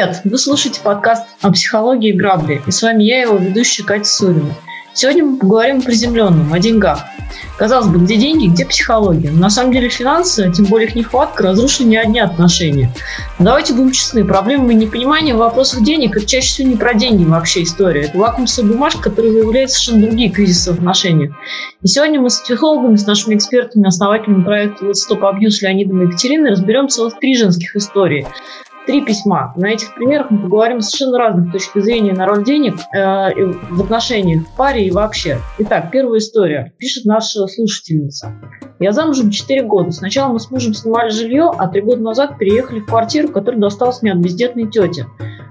Привет! Вы слушаете подкаст о психологии грабли, и с вами я, его ведущая Катя Сурина. Сегодня мы поговорим о приземленном, о деньгах. Казалось бы, где деньги, где психология? Но на самом деле финансы, тем более их нехватка, разрушили не одни отношения. Но давайте будем честны, проблемы непонимания в вопросах денег – это чаще всего не про деньги вообще история. Это лакмусовая бумажка, которая выявляет совершенно другие кризисы в отношениях. И сегодня мы с психологами, с нашими экспертами, основателями проекта Let's Stop Abuse Леонидом и Екатериной разберем целых три женских истории три письма. На этих примерах мы поговорим совершенно разных точек зрения на роль денег э, в отношениях в паре и вообще. Итак, первая история. Пишет наша слушательница. Я замужем 4 года. Сначала мы с мужем снимали жилье, а 3 года назад переехали в квартиру, которая досталась мне от бездетной тети.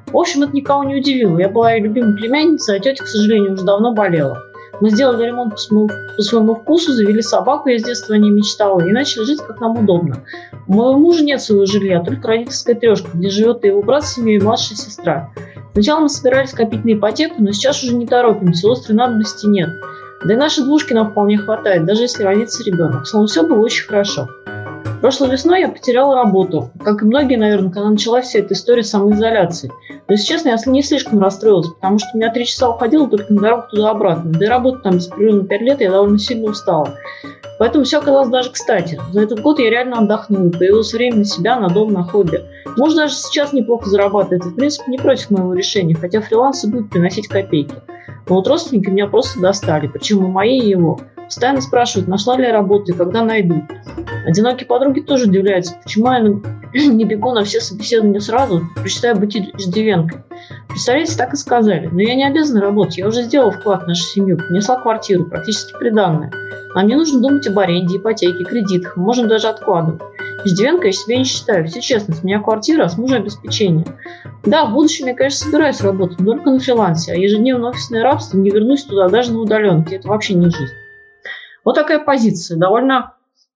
В общем, это никого не удивило. Я была ее любимой племянницей, а тетя, к сожалению, уже давно болела. Мы сделали ремонт по своему, по своему вкусу, завели собаку, я с детства не мечтала, и начали жить, как нам удобно. У моего мужа нет своего жилья, только родительская трешка, где живет его брат с семьей и младшая сестра. Сначала мы собирались копить на ипотеку, но сейчас уже не торопимся, острой надобности нет. Да и нашей двушки нам вполне хватает, даже если родится ребенок. Словом, все было очень хорошо. Прошлой весной я потеряла работу. Как и многие, наверное, когда началась вся эта история самоизоляции. Но, если честно, я не слишком расстроилась, потому что у меня три часа уходило только на дорогу туда-обратно. Да и работа там беспрерывно пять лет, я довольно сильно устала. Поэтому все оказалось даже кстати. За этот год я реально отдохнула, появилось время на себя, на дом, на хобби. Муж даже сейчас неплохо зарабатывает, в принципе, не против моего решения, хотя фрилансы будут приносить копейки. Но вот родственники меня просто достали, причем и мои, и его. Постоянно спрашивают, нашла ли я работу и когда найду. Одинокие подруги тоже удивляются, почему я не бегу на все собеседования сразу, предпочитаю быть иждивенкой. Представляете, так и сказали. Но я не обязана работать, я уже сделала вклад в нашу семью, принесла квартиру, практически приданная. А мне нужно думать об аренде, ипотеке, кредитах, можем даже откладывать. Иждивенка я себя не считаю, все честно, с меня квартира, а с мужа обеспечение. Да, в будущем я, конечно, собираюсь работать, но только на фрилансе, а ежедневное офисное рабство не вернусь туда даже на удаленке, это вообще не жизнь. Вот такая позиция, довольно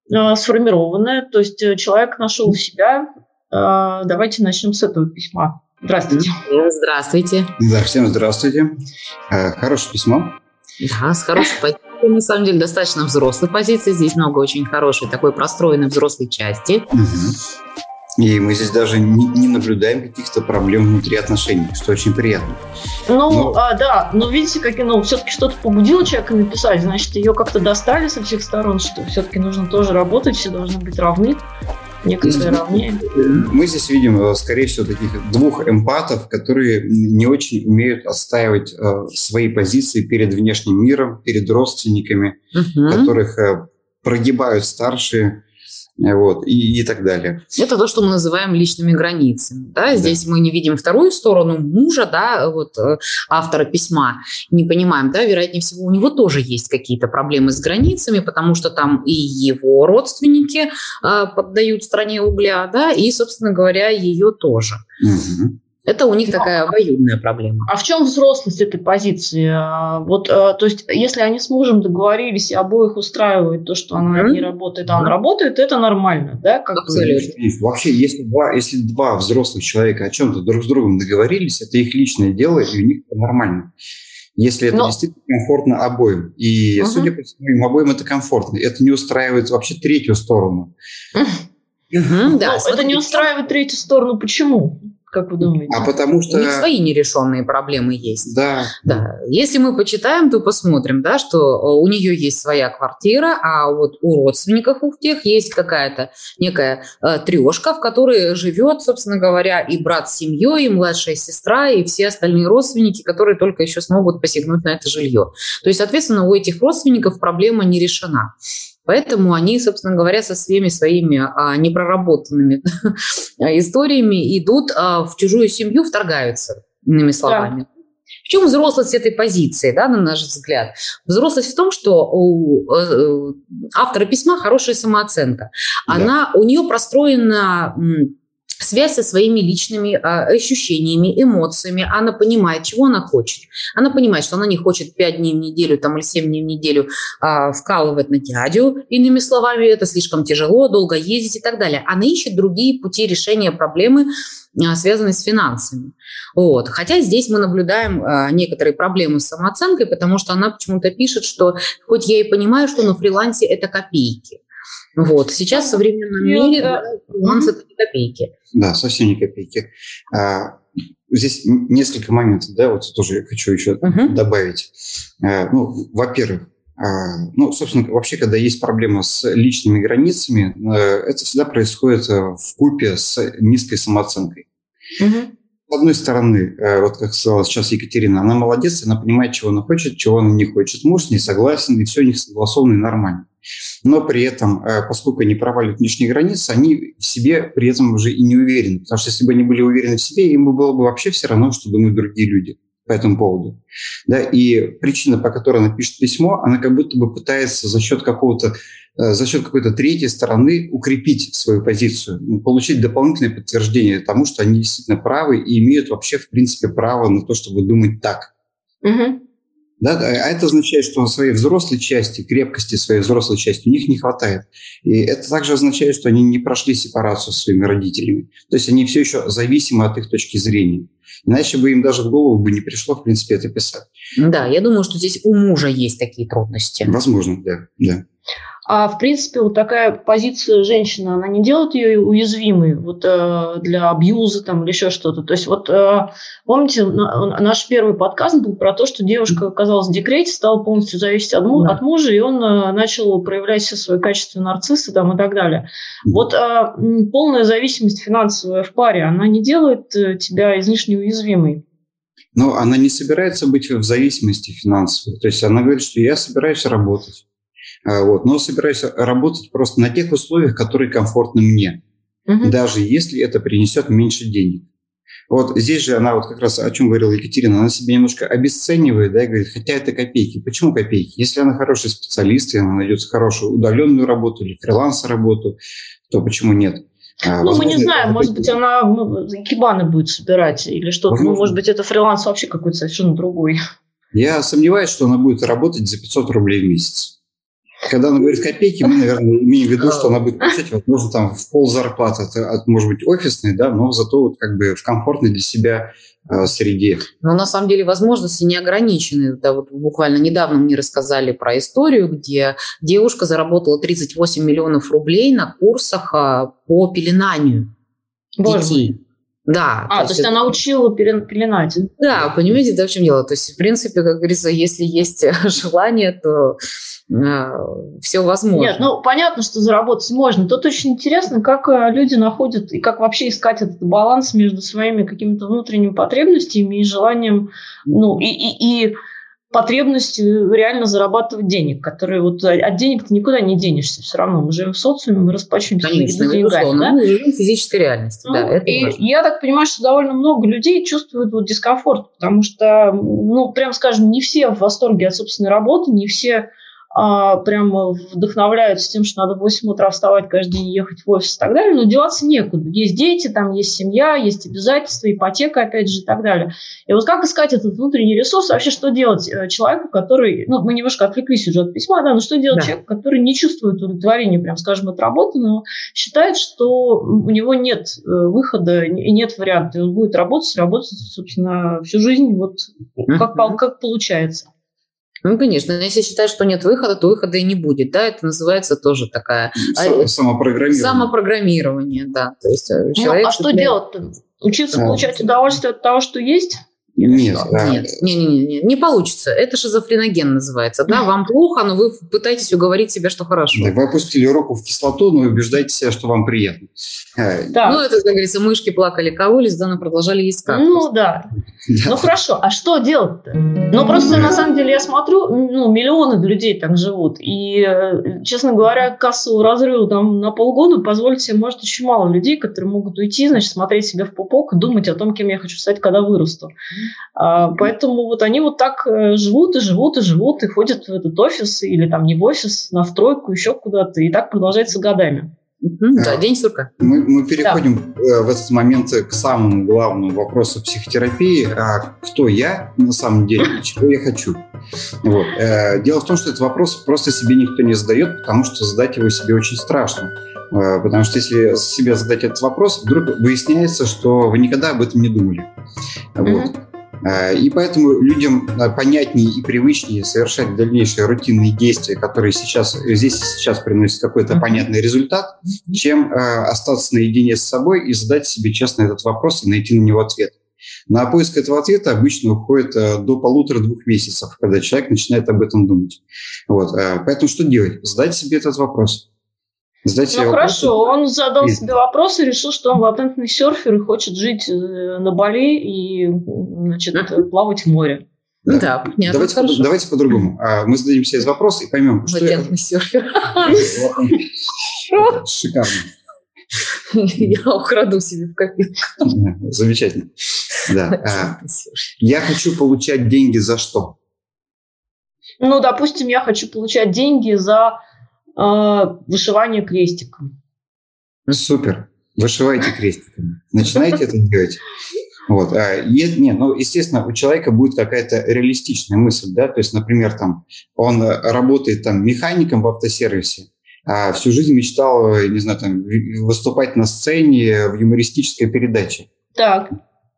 э, сформированная, то есть э, человек нашел себя. Э, давайте начнем с этого письма. Здравствуйте. Здравствуйте. Да, всем здравствуйте. Э, хорошее письмо. Да, с хорошей позицией, на самом деле, достаточно взрослой позиции. Здесь много очень хорошей, такой простроенной взрослой части. Угу. И мы здесь даже не, не наблюдаем каких-то проблем внутри отношений, что очень приятно. Ну, но... а, да, но видите, как ну, все-таки что-то побудило человека написать, значит, ее как-то достали со всех сторон, что все-таки нужно тоже работать, все должны быть равны. Некоторые равнее. Мы здесь видим, э, скорее всего, таких двух эмпатов, которые не очень умеют отстаивать э, свои позиции перед внешним миром, перед родственниками, угу. которых э, прогибают старшие вот, и, и так далее. Это то, что мы называем личными границами. Да? Здесь да. мы не видим вторую сторону мужа, да, вот, э, автора письма, не понимаем, да, вероятнее всего, у него тоже есть какие-то проблемы с границами, потому что там и его родственники э, поддают стране угля, да, и, собственно говоря, ее тоже. Угу. Это у них такая обоюдная проблема. А в чем взрослость этой позиции? А, вот, а, то есть, если они с мужем договорились и обоих устраивает то, что она mm-hmm. не работает, а он mm-hmm. работает, это нормально, да? Как Абсолютно. Вообще, если два, если два взрослых человека о чем-то друг с другом договорились, это их личное дело, и у них это нормально. Если это Но... действительно комфортно обоим. И, угу. судя по всему, им обоим это комфортно. Это не устраивает вообще третью сторону. Угу, да, это не устраивает третью сторону. Почему? Как вы думаете? А потому что... У них свои нерешенные проблемы есть. Да. да. Если мы почитаем, то посмотрим, да, что э, у нее есть своя квартира, а вот у родственников у тех есть какая-то некая э, трешка, в которой живет, собственно говоря, и брат с семьей, и младшая сестра, и все остальные родственники, которые только еще смогут посягнуть на это жилье. То есть, соответственно, у этих родственников проблема не решена. Поэтому они, собственно говоря, со всеми своими а, непроработанными историями идут а, в чужую семью, вторгаются, иными словами. Да. В чем взрослость этой позиции, да, на наш взгляд? Взрослость в том, что у э, автора письма хорошая самооценка. Она, да. У нее простроена связь со своими личными а, ощущениями, эмоциями. Она понимает, чего она хочет. Она понимает, что она не хочет 5 дней в неделю там, или 7 дней в неделю а, вкалывать на дядю. Иными словами, это слишком тяжело, долго ездить и так далее. Она ищет другие пути решения проблемы, а, связанной с финансами. Вот. Хотя здесь мы наблюдаем а, некоторые проблемы с самооценкой, потому что она почему-то пишет, что хоть я и понимаю, что на фрилансе это копейки. Вот. Сейчас в современном мире да, фриланс это не копейки. Да, совсем не копейки. А, здесь несколько моментов, да, вот тоже я хочу еще uh-huh. добавить. Ну, во-первых, ну, собственно, вообще, когда есть проблема с личными границами, это всегда происходит в купе с низкой самооценкой. Uh-huh с одной стороны, э, вот как сказала сейчас Екатерина, она молодец, она понимает, чего она хочет, чего она не хочет. Муж не согласен, и все у них согласовано и нормально. Но при этом, э, поскольку они проваливают внешние границы, они в себе при этом уже и не уверены. Потому что если бы они были уверены в себе, им было бы вообще все равно, что думают другие люди по этому поводу. Да, и причина, по которой она пишет письмо, она как будто бы пытается за счет какого-то Э, за счет какой-то третьей стороны укрепить свою позицию, получить дополнительное подтверждение тому, что они действительно правы и имеют вообще, в принципе, право на то, чтобы думать так. Угу. Да, а это означает, что своей взрослой части, крепкости своей взрослой части у них не хватает. И это также означает, что они не прошли сепарацию с своими родителями. То есть они все еще зависимы от их точки зрения. Иначе бы им даже в голову бы не пришло, в принципе, это писать. Да, я думаю, что здесь у мужа есть такие трудности. Возможно, да. да. А в принципе вот такая позиция женщины, она не делает ее уязвимой вот, э, для абьюза там, или еще что-то. То есть вот э, помните, на, наш первый подкаст был про то, что девушка оказалась в декрете, стала полностью зависеть от, му- да. от мужа, и он э, начал проявлять все свои качества нарцисса там, и так далее. Вот э, полная зависимость финансовая в паре, она не делает э, тебя излишне уязвимой. Но она не собирается быть в зависимости финансовой. То есть она говорит, что я собираюсь работать. А, вот, но собираюсь работать просто на тех условиях, которые комфортны мне, угу. даже если это принесет меньше денег. Вот здесь же она вот как раз о чем говорила Екатерина, она себя немножко обесценивает, да, и говорит, хотя это копейки. Почему копейки? Если она хороший специалист, и она найдет хорошую удаленную работу или фриланс-работу, то почему нет? А, ну, возможно, мы не знаем, может быть, она ну, кибаны будет собирать или что-то. Ну, может быть, это фриланс вообще какой-то совершенно другой. Я сомневаюсь, что она будет работать за 500 рублей в месяц. Когда она говорит копейки, мы, наверное, имеем в виду, что она будет получать, возможно, там в пол зарплаты, от, от, может быть, офисной, да, но зато вот как бы в комфортной для себя э, среде. Но на самом деле возможности не ограничены. Да, вот буквально недавно мне рассказали про историю, где девушка заработала 38 миллионов рублей на курсах а, по пеленанию Боже детей. Да. А, то, есть, есть она учила пеленать. Да, понимаете, да, в чем дело. То есть, в принципе, как говорится, если есть желание, то э, все возможно. Нет, ну, понятно, что заработать можно. Тут очень интересно, как э, люди находят и как вообще искать этот баланс между своими какими-то внутренними потребностями и желанием, ну, и, и, и потребность реально зарабатывать денег, которые вот от денег ты никуда не денешься все равно. Мы живем в социуме, мы расплачиваемся Конечно, деньгами. Да? Мы живем в физической реальности. Ну, да, это и важно. я так понимаю, что довольно много людей чувствуют вот дискомфорт, потому что, ну, прям скажем, не все в восторге от собственной работы, не все а, прям вдохновляются тем, что надо в 8 утра вставать каждый день ехать в офис и так далее, но деваться некуда. Есть дети, там есть семья, есть обязательства, ипотека, опять же, и так далее. И вот как искать этот внутренний ресурс, вообще что делать э, человеку, который, ну, мы немножко отвлеклись уже от письма, да, но что делать да. человеку, который не чувствует удовлетворения, прям скажем, от работы, но считает, что у него нет э, выхода и нет варианта, и он будет работать, работать, собственно, всю жизнь, вот как, как получается. Ну, конечно, если считать, что нет выхода, то выхода и не будет, да, это называется тоже такая... А, самопрограммирование. Самопрограммирование, да. То есть э, человек... Ну, а что делать-то? Учиться а, получать удовольствие от того, что есть? Нет, да. нет, не, не, не, не, не получится. Это шизофреноген называется. Да, вам плохо, но вы пытаетесь уговорить себя, что хорошо. Да, вы опустили руку в кислоту, но убеждаете себя, что вам приятно. Э, да. Ну, это, как говорится, мышки плакали, кололись, да, но продолжали есть кактус. Ну, да. Ну, хорошо. А что делать-то? Ну, просто, на самом деле, я смотрю, ну, миллионы людей так живут. И, э, честно говоря, кассового разрыва там на полгода позволить себе может очень мало людей, которые могут уйти, значит, смотреть себе в пупок и думать о том, кем я хочу стать, когда вырасту. А, поэтому вот они вот так э, живут и живут и живут и ходят в этот офис или там не в офис, на стройку, еще куда-то. И так продолжается годами. Да, день сурка. Мы, мы переходим да. Э, в этот момент к самому главному вопросу психотерапии. А кто я на самом деле и чего я хочу? Вот. Э, дело в том, что этот вопрос просто себе никто не задает, потому что задать его себе очень страшно. Потому что если себе задать этот вопрос, вдруг выясняется, что вы никогда об этом не думали. Вот. Mm-hmm. Э, и поэтому людям э, понятнее и привычнее совершать дальнейшие рутинные действия, которые сейчас, здесь и сейчас приносят какой-то понятный результат, чем э, остаться наедине с собой и задать себе честно этот вопрос и найти на него ответ. На поиск этого ответа обычно уходит до полутора-двух месяцев, когда человек начинает об этом думать. Вот. Поэтому что делать? Задать себе этот вопрос. Задать ну хорошо, вопрос. он задал себе вопрос и решил, что он латентный серфер и хочет жить на Бали и значит, плавать в море. Да, да понятно. Давайте, по, давайте по-другому. А, мы зададим себе вопрос и поймем, что... Латентный серфер. Шикарно. Я украду себе в копилку. Замечательно. Да. А, я хочу получать деньги за что? Ну, допустим, я хочу получать деньги за э, вышивание крестиком. Супер. Вышивайте крестиком. Начинайте это делать. Вот. А, и, нет, ну, естественно, у человека будет какая-то реалистичная мысль, да, то есть, например, там, он работает там механиком в автосервисе, а всю жизнь мечтал, не знаю, там, выступать на сцене в юмористической передаче. Так.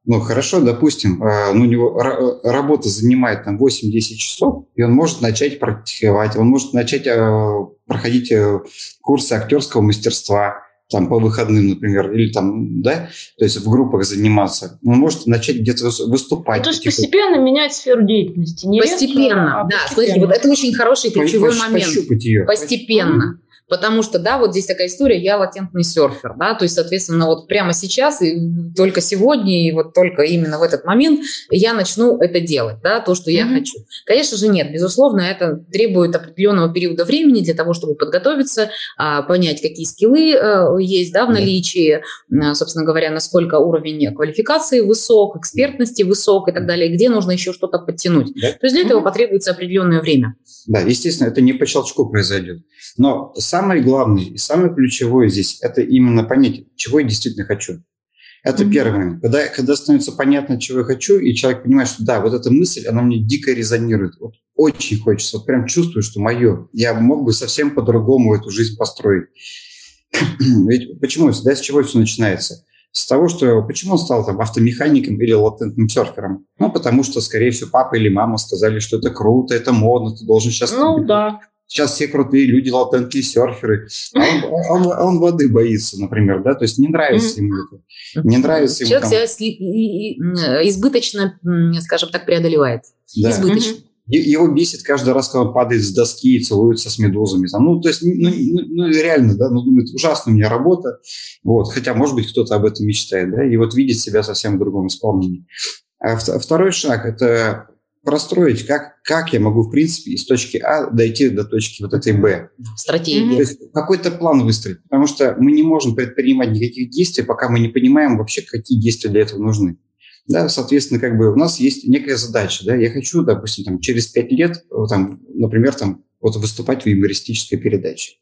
Ну, хорошо, допустим, а, ну, у него работа занимает там 8-10 часов, и он может начать практиковать, он может начать а, проходить э, курсы актерского мастерства, там по выходным, например, или там, да, то есть в группах заниматься, он может начать где-то выступать. Ну, то есть типа... постепенно менять сферу деятельности. Не постепенно, резко, а да. Постепенно. Смотри, вот это очень хороший ключевой момент. Ее. Постепенно. Потому что, да, вот здесь такая история, я латентный серфер, да, то есть, соответственно, вот прямо сейчас и только сегодня и вот только именно в этот момент я начну это делать, да, то, что mm-hmm. я хочу. Конечно же, нет, безусловно, это требует определенного периода времени для того, чтобы подготовиться, а, понять, какие скиллы э, есть, да, в наличии, mm-hmm. собственно говоря, насколько уровень квалификации высок, экспертности высок и так далее, где нужно еще что-то подтянуть. Yeah. То есть для mm-hmm. этого потребуется определенное время. Да, естественно, это не по щелчку произойдет. Но самое главное и самое ключевое здесь – это именно понять, чего я действительно хочу. Это mm-hmm. первый момент. Когда, когда становится понятно, чего я хочу, и человек понимает, что да, вот эта мысль, она мне дико резонирует. Вот очень хочется, вот прям чувствую, что мое. Я мог бы совсем по-другому эту жизнь построить. Ведь почему? Да, с чего все начинается? С того, что почему он стал там автомехаником или латентным серфером? Ну, потому что, скорее всего, папа или мама сказали, что это круто, это модно, ты должен сейчас... Ну, да. Сейчас все крутые люди, латентные серферы. А он, он, он воды боится, например, да, то есть не нравится ему это. Не нравится ему Человек себя избыточно, скажем так, преодолевает. Да. Избыточно. Его бесит каждый раз, когда он падает с доски и целуется с медузами. Там, ну, то есть, ну, ну, ну, реально, да, ну, думает, ужасная у меня работа. Вот, хотя, может быть, кто-то об этом мечтает, да, и вот видит себя совсем в другом исполнении. А второй шаг – это простроить, как, как я могу, в принципе, из точки А дойти до точки вот этой Б. Стратегия. То есть какой-то план выстроить, потому что мы не можем предпринимать никаких действий, пока мы не понимаем вообще, какие действия для этого нужны. Да, соответственно, как бы у нас есть некая задача, да, я хочу, допустим, там, через пять лет, там, например, там, вот выступать в юмористической передаче.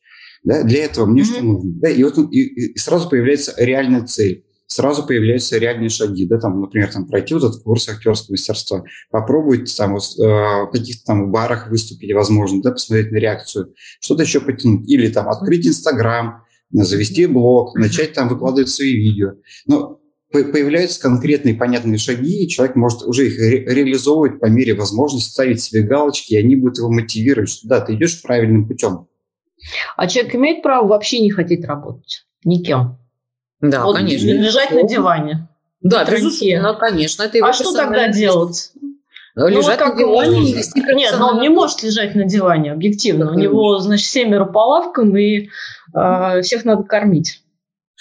Да, для этого мне mm-hmm. что нужно? Да, и вот и, и сразу появляется реальная цель сразу появляются реальные шаги, да, там, например, там, пройти вот этот курс актерского мастерства, попробовать там вот, э, в каких-то там барах выступить, возможно, да, посмотреть на реакцию, что-то еще потянуть, или там открыть Инстаграм, завести блог, начать там выкладывать свои видео. Но появляются конкретные понятные шаги, и человек может уже их ре- реализовывать по мере возможности, ставить себе галочки, и они будут его мотивировать, что да, ты идешь правильным путем. А человек имеет право вообще не хотеть работать никем? Да, вот конечно. Лежать на диване. Да, безусловно, конечно. Это его а что тогда делать? Ну, лежать ну, на диване и вести Нет, но он не может лежать на диване, объективно. Так, У него, значит, семеро по лавкам, и э, всех надо кормить.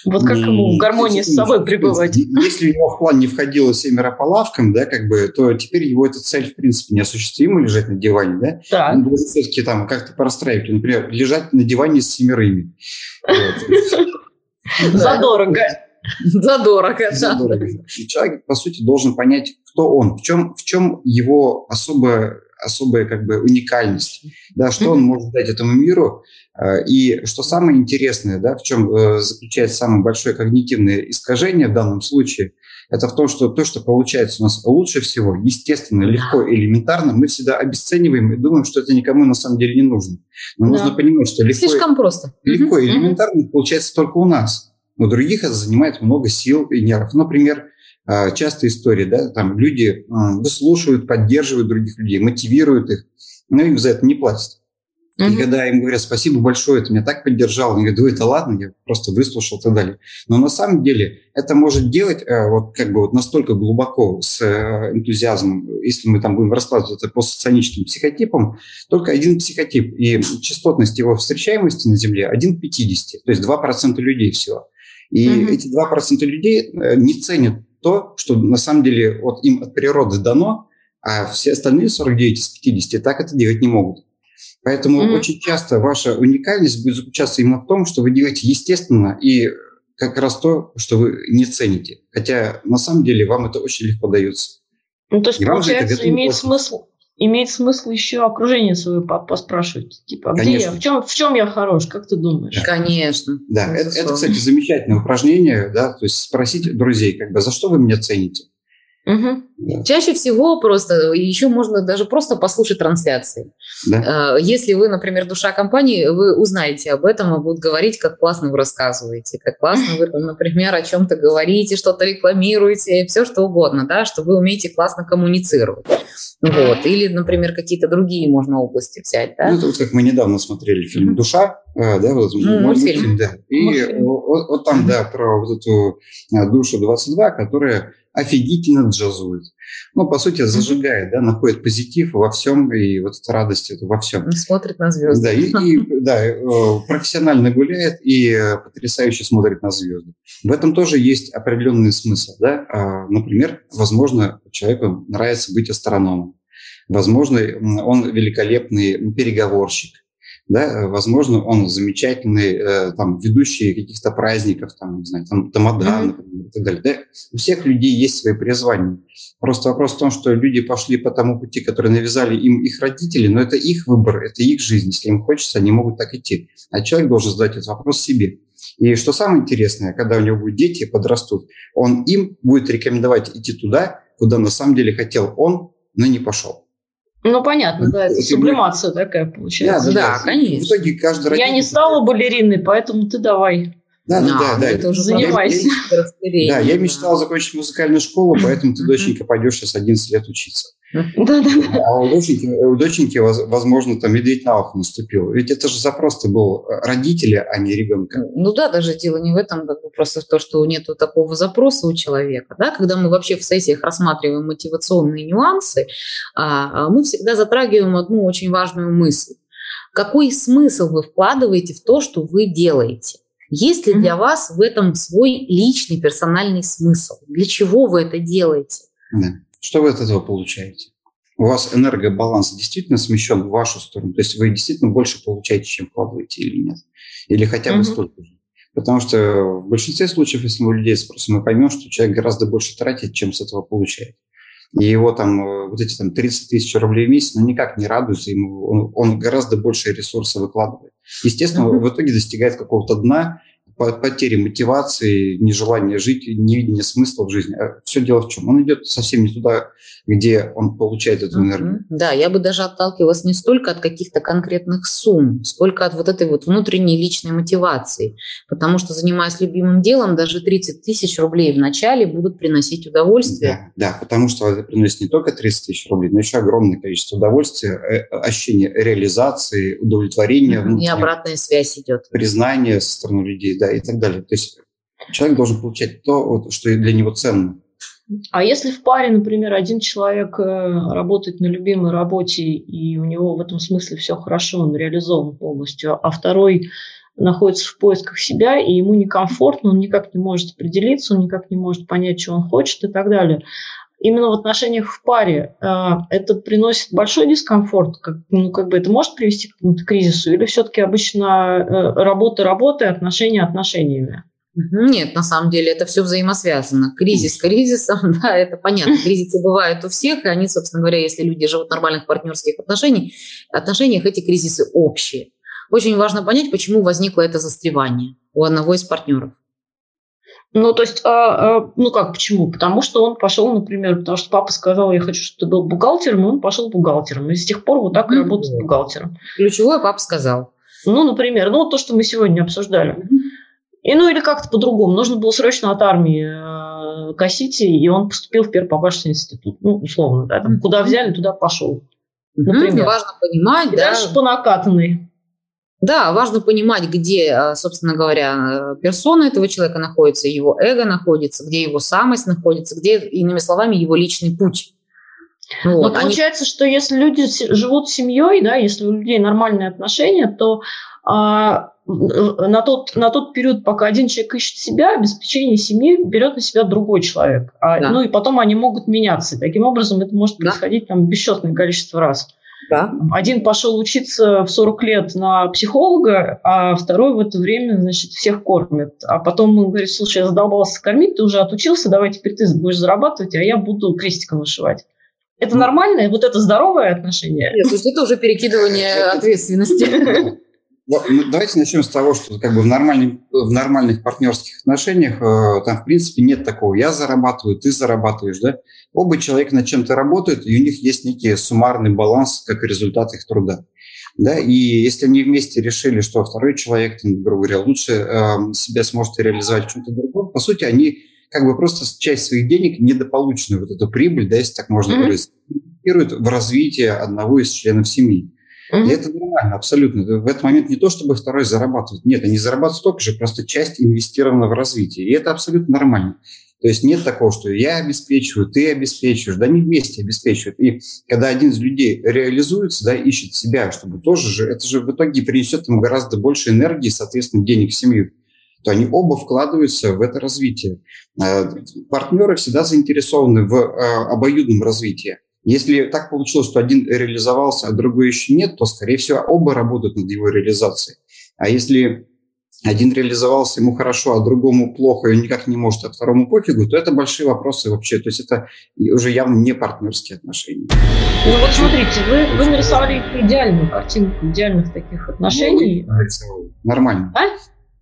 Вот как ему в гармонии с собой пребывать? Если у него в план не входило семеро по лавкам, да, как бы, то теперь его эта цель, в принципе, неосуществима лежать на диване, да? Так. Он должен все-таки там как-то простраивать. Например, лежать на диване с семерыми. Задорого. Задорого, Задорого. И человек, по сути, должен понять, кто он, в чем, в чем его особая, особая как бы уникальность, да, что он может дать этому миру. А, и что самое интересное, да, в чем э, заключается самое большое когнитивное искажение в данном случае, это в том, что то, что получается у нас лучше всего, естественно, легко, элементарно, мы всегда обесцениваем и думаем, что это никому на самом деле не нужно. Но да. нужно понимать, что легко, Слишком просто. легко и элементарно получается только у нас. У других это занимает много сил и нервов. Например, а, частая история, да, там люди выслушивают, поддерживают других людей, мотивируют их, но им за это не платят. Mm-hmm. И когда им говорят спасибо большое, ты меня так поддержал, они говорят, да это ладно, я просто выслушал и так далее. Но на самом деле это может делать э, вот как бы вот настолько глубоко с э, энтузиазмом, если мы там будем раскладывать это по соционическим психотипам, только один психотип, и частотность его встречаемости на Земле 1 к 50, то есть 2% людей всего. И mm-hmm. эти 2% людей э, не ценят то, что на самом деле вот им от природы дано, а все остальные 49 из 50 так это делать не могут. Поэтому mm-hmm. очень часто ваша уникальность будет заключаться именно в том, что вы делаете естественно и как раз то, что вы не цените. Хотя на самом деле вам это очень легко дается. Ну, то есть, и получается, имеет смысл, имеет смысл еще окружение свое поспрашивать. Типа, а где я? В чем, в чем я хорош? Как ты думаешь? Да. Конечно. Да, это, это, кстати, замечательное упражнение, да, то есть спросить друзей, как бы, за что вы меня цените? Угу. Да. Чаще всего просто, еще можно даже просто послушать трансляции. Да. А, если вы, например, душа компании, вы узнаете об этом и будут говорить, как классно вы рассказываете, как классно вы, например, о чем-то говорите, что-то рекламируете, все что угодно, да, что вы умеете классно коммуницировать. Вот. Или, например, какие-то другие можно области взять. Да? Ну, это вот как мы недавно смотрели фильм «Душа», а, да, вот ну, мультфильм. да. И мультфильм. Вот, вот там, да, про вот эту душу 22, которая офигительно джазует. Ну, по сути, зажигает, да, находит позитив во всем, и вот эта радость это во всем. Смотрит на звезды. Да, и, и да, э, профессионально гуляет и э, потрясающе смотрит на звезды. В этом тоже есть определенный смысл, да. А, например, возможно, человеку нравится быть астрономом. Возможно, он великолепный переговорщик да, возможно, он замечательный э, там ведущий каких-то праздников, там, не знаю, там, тамада, mm-hmm. например, и так далее. Да? У всех людей есть свои призвания. Просто вопрос в том, что люди пошли по тому пути, который навязали им их родители, но это их выбор, это их жизнь. Если им хочется, они могут так идти. А человек должен задать этот вопрос себе. И что самое интересное, когда у него будут дети, подрастут, он им будет рекомендовать идти туда, куда на самом деле хотел он, но не пошел. Ну, понятно, да, это сублимация такая получается. Да, да, конечно. В итоге каждый родитель... Я не стала балериной, поэтому ты давай. Да, да, да, да. Это уже занимайся. да, я мечтал закончить музыкальную школу, поэтому ты, доченька, пойдешь сейчас 11 лет учиться. Да, да, да. А у доченьки, у доченьки, возможно, там медведь на ухо наступил. Ведь это же запрос-то был родителя, а не ребенка. Ну да, даже дело не в этом, как бы просто в том, что нет такого запроса у человека. Да? Когда мы вообще в сессиях рассматриваем мотивационные нюансы, а, а мы всегда затрагиваем одну очень важную мысль. Какой смысл вы вкладываете в то, что вы делаете? Есть ли для вас в этом свой личный персональный смысл? Для чего вы это делаете? Да. Что вы от этого получаете? У вас энергобаланс действительно смещен в вашу сторону, то есть вы действительно больше получаете, чем вкладываете или нет? Или хотя бы mm-hmm. столько же? Потому что в большинстве случаев, если мы людей спросим, мы поймем, что человек гораздо больше тратит, чем с этого получает. И его там э, вот эти там 30 тысяч рублей в месяц, ну, никак не радуются, ему он, он гораздо больше ресурсов выкладывает. Естественно, mm-hmm. в итоге достигает какого-то дна, потери мотивации, нежелания жить, невидения смысла в жизни. А Все дело в чем? Он идет совсем не туда, где он получает эту энергию. Да, я бы даже отталкивалась не столько от каких-то конкретных сумм, сколько от вот этой вот внутренней личной мотивации. Потому что, занимаясь любимым делом, даже 30 тысяч рублей в начале будут приносить удовольствие. Да, да, потому что это приносит не только 30 тысяч рублей, но еще огромное количество удовольствия, э, ощущение реализации, удовлетворения. И обратная связь идет. Признание со стороны людей, да, и так далее. То есть человек должен получать то, вот, что для него ценно. А если в паре, например, один человек э, работает на любимой работе, и у него в этом смысле все хорошо, он реализован полностью, а второй находится в поисках себя, и ему некомфортно, он никак не может определиться, он никак не может понять, что он хочет и так далее. Именно в отношениях в паре э, это приносит большой дискомфорт, как, ну, как бы это может привести к какому-то кризису, или все-таки обычно э, работа работой, отношения отношениями? Нет, на самом деле это все взаимосвязано. Кризис кризисом, да, это понятно. Кризисы бывают у всех, и они, собственно говоря, если люди живут в нормальных партнерских отношениях, отношениях эти кризисы общие. Очень важно понять, почему возникло это застревание у одного из партнеров. Ну, то есть, а, а, ну как, почему? Потому что он пошел, например, потому что папа сказал, я хочу, чтобы ты был бухгалтером, и он пошел бухгалтером. И с тех пор вот так и работает бухгалтером. Ключевое папа сказал. Ну, например, ну, то, что мы сегодня обсуждали. И ну или как-то по-другому. Нужно было срочно от армии э, косить, и он поступил в первый попавшийся институт. Ну, условно, да. Там, куда взяли, туда пошел. например. Важно понимать, И да. Дальше по накатанной. Да, важно понимать, где, э, собственно говоря, персона этого человека находится, его эго находится, где его самость находится, где, иными словами, его личный путь. Вот. Но получается, что если люди живут семьей, да, если у людей нормальные отношения, то а, на, тот, на тот период, пока один человек ищет себя, обеспечение семьи берет на себя другой человек. А, да. Ну и потом они могут меняться. Таким образом, это может происходить да. там бесчетное количество раз. Да. Один пошел учиться в 40 лет на психолога, а второй в это время, значит, всех кормит. А потом он говорит, слушай, я задолбался кормить, ты уже отучился, давай теперь ты будешь зарабатывать, а я буду крестиком вышивать. Это нормальное, вот это здоровое отношение? Нет, то есть это уже перекидывание ответственности. Ну, давайте начнем с того, что как бы в, нормальных, в нормальных партнерских отношениях э, там, в принципе, нет такого «я зарабатываю, ты зарабатываешь». Да? Оба человека над чем-то работают, и у них есть некий суммарный баланс как результат их труда. Да? И если они вместе решили, что второй человек, там, грубо говоря, лучше э, себя сможет реализовать в чем-то другом, по сути, они как бы просто часть своих денег, недополученную вот эту прибыль, да, если так можно mm-hmm. выразить, в развитие одного из членов семьи. Mm-hmm. И это нормально, абсолютно. В этот момент не то, чтобы второй зарабатывает. Нет, они зарабатывают столько же, просто часть инвестирована в развитие. И это абсолютно нормально. То есть нет такого, что я обеспечиваю, ты обеспечиваешь, да не вместе обеспечивают. И когда один из людей реализуется, да, ищет себя, чтобы тоже же, это же в итоге принесет ему гораздо больше энергии, соответственно, денег в семью то они оба вкладываются в это развитие. Э, партнеры всегда заинтересованы в э, обоюдном развитии. Если так получилось, что один реализовался, а другой еще нет, то, скорее всего, оба работают над его реализацией. А если один реализовался, ему хорошо, а другому плохо, и он никак не может, а второму пофигу, то это большие вопросы вообще. То есть это уже явно не партнерские отношения. Ну вот смотрите, вы, вы нарисовали идеальную картинку идеальных таких отношений. Ну, нормально. А?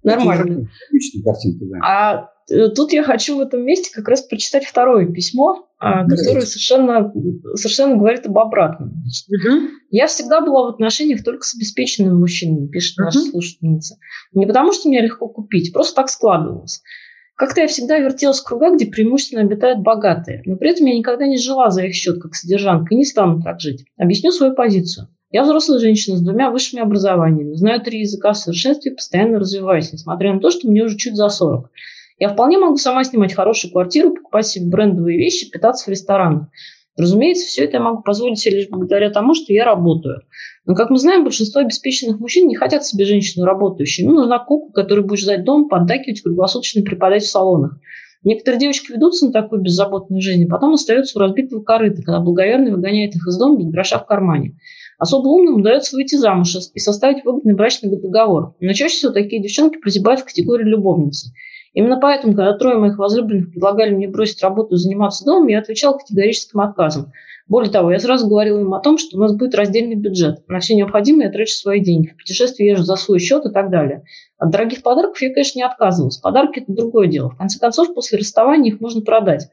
Нормально. Обычная картинка, да. А э, тут я хочу в этом месте как раз прочитать второе письмо, а, которое совершенно, совершенно говорит об обратном. Угу. Я всегда была в отношениях только с обеспеченными мужчинами, пишет угу. наша слушательница. Не потому, что меня легко купить, просто так складывалось. Как-то я всегда вертелась в кругах, где преимущественно обитают богатые, но при этом я никогда не жила за их счет, как содержанка, и не стану так жить. Объясню свою позицию. Я взрослая женщина с двумя высшими образованиями, знаю три языка в совершенстве и постоянно развиваюсь, несмотря на то, что мне уже чуть за 40. Я вполне могу сама снимать хорошую квартиру, покупать себе брендовые вещи, питаться в ресторанах. Разумеется, все это я могу позволить себе лишь благодаря тому, что я работаю. Но, как мы знаем, большинство обеспеченных мужчин не хотят себе женщину работающую. Им нужна куклу, которая будет ждать дома, поддакивать, круглосуточно преподать в салонах. Некоторые девочки ведутся на такую беззаботную жизнь, а потом остаются у разбитого корыта, когда благоверный выгоняет их из дома без гроша в кармане. Особо умным удается выйти замуж и составить выгодный брачный договор. Но чаще всего такие девчонки прозябают в категории любовницы. Именно поэтому, когда трое моих возлюбленных предлагали мне бросить работу и заниматься домом, я отвечал категорическим отказом. Более того, я сразу говорила им о том, что у нас будет раздельный бюджет. На все необходимое я трачу свои деньги. В путешествие езжу за свой счет и так далее. От дорогих подарков я, конечно, не отказывалась. Подарки – это другое дело. В конце концов, после расставания их можно продать.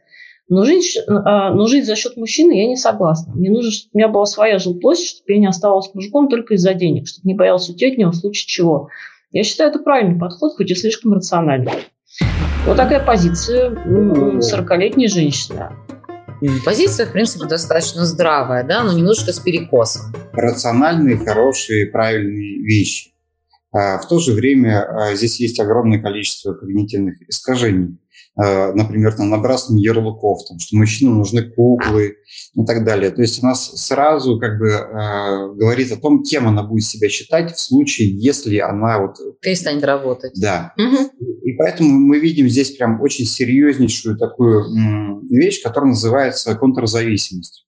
Но жить, а, но жить за счет мужчины я не согласна. Мне нужно, чтобы у меня была своя жилплощадь, чтобы я не оставалась мужиком только из-за денег, чтобы не боялась уйти от него в случае чего. Я считаю, это правильный подход, хоть и слишком рациональный. Вот такая позиция 40-летней женщины. Позиция, в принципе, достаточно здравая, да, но немножко с перекосом. Рациональные, хорошие, правильные вещи. А в то же время а, здесь есть огромное количество когнитивных искажений. Э, например, там, набрасывание ярлыков, там, что мужчинам нужны куклы и так далее. То есть у нас сразу как бы э, говорит о том, кем она будет себя считать в случае, если она вот... Перестанет работать. Да. Угу. И поэтому мы видим здесь прям очень серьезнейшую такую вещь, которая называется контрзависимость.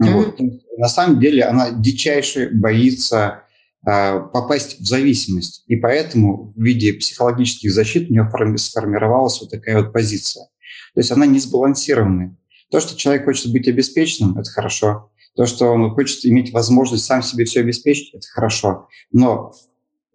Угу. Вот. На самом деле она дичайше боится попасть в зависимость. И поэтому в виде психологических защит у нее сформировалась вот такая вот позиция. То есть она не сбалансированная. То, что человек хочет быть обеспеченным, это хорошо. То, что он хочет иметь возможность сам себе все обеспечить, это хорошо. Но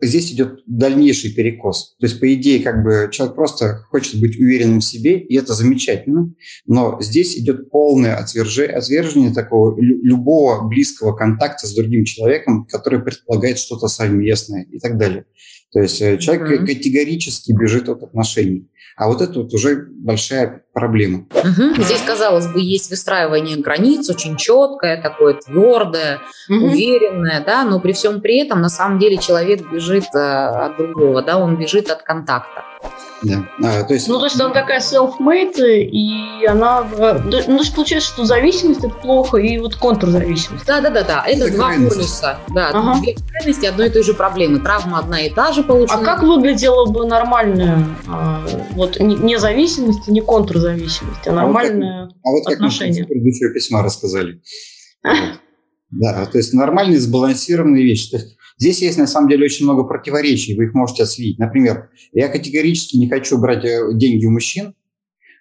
здесь идет дальнейший перекос. То есть, по идее, как бы человек просто хочет быть уверенным в себе, и это замечательно, но здесь идет полное отвержение, отвержение такого любого близкого контакта с другим человеком, который предполагает что-то совместное и так далее. То есть э, человек угу. категорически бежит от отношений. А вот это вот уже большая проблема. Угу. Здесь, казалось бы, есть выстраивание границ, очень четкое, такое твердое, угу. уверенное, да, но при всем при этом на самом деле человек бежит э, от другого, да, он бежит от контакта. Да. А, то есть... Ну, то есть она такая self-made, и она... Ну, то есть получается, что зависимость – это плохо, и вот контрзависимость. Да-да-да, это, это два крайности. полюса. Да, ага. две крайности одной и той же проблемы. Травма одна и та же получена. А как выглядела бы нормальная а, вот не зависимость, не контрзависимость, а нормальное а вот как, отношение? А вот как мы предыдущего письма рассказали. Да, то есть нормальные сбалансированные вещи. То Здесь есть на самом деле очень много противоречий, вы их можете отследить. Например, я категорически не хочу брать э, деньги у мужчин,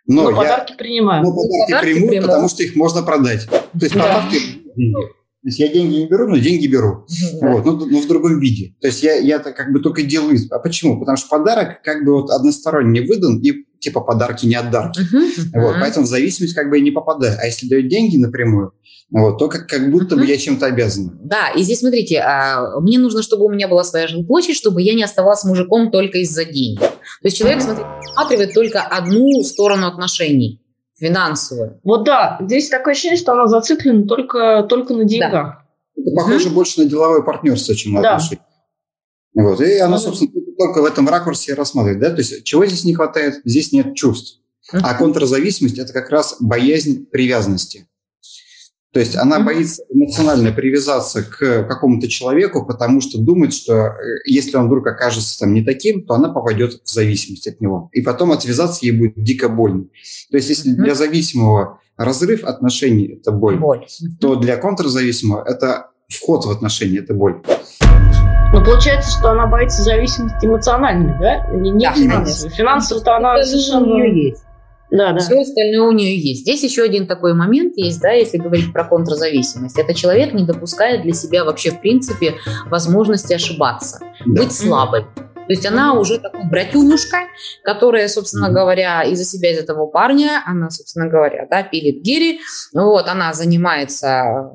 но, но я, подарки принимаю. Но подарки, подарки приму, приму, потому что их можно продать. То есть да. подарки то есть я деньги не беру, но деньги беру. Да. Вот, но, но в другом виде. То есть я, я это как бы только делаю. А почему? Потому что подарок как бы вот односторонне выдан, и типа подарки не отдарки. Uh-huh. Вот, поэтому в зависимость как бы и не попадаю. А если дают деньги напрямую, вот, то как, как будто uh-huh. бы я чем-то обязан. Да, и здесь смотрите, а, мне нужно, чтобы у меня была своя жилплощадь, чтобы я не оставалась мужиком только из-за денег. То есть человек, uh-huh. смотрите, рассматривает только одну сторону отношений финансовую. Вот да, здесь такое ощущение, что она зациклена только, только на деньгах. Да. Это похоже угу. больше на деловое партнерство, чем на да. отношения. Вот. И она, собственно, только в этом ракурсе рассматривает. Да? То есть чего здесь не хватает? Здесь нет чувств. А контрзависимость – это как раз боязнь привязанности. То есть она боится эмоционально привязаться к какому-то человеку, потому что думает, что э, если он вдруг окажется там не таким, то она попадет в зависимость от него. И потом отвязаться ей будет дико больно. То есть если для зависимого разрыв отношений – это боль, боль. то для контрзависимого – это вход в отношения, это боль. Но получается, что она боится зависимости эмоциональной, да? Не, не да, финансовой. Финансовая-то она совершенно... есть. Да, да. Все остальное у нее есть. Здесь еще один такой момент есть, да, если говорить про контрзависимость. Это человек не допускает для себя вообще, в принципе, возможности ошибаться, да. быть слабой. То есть она уже такой братюнюшка, которая, собственно говоря, из-за себя, из этого парня, она, собственно говоря, да, пилит гири, вот, она занимается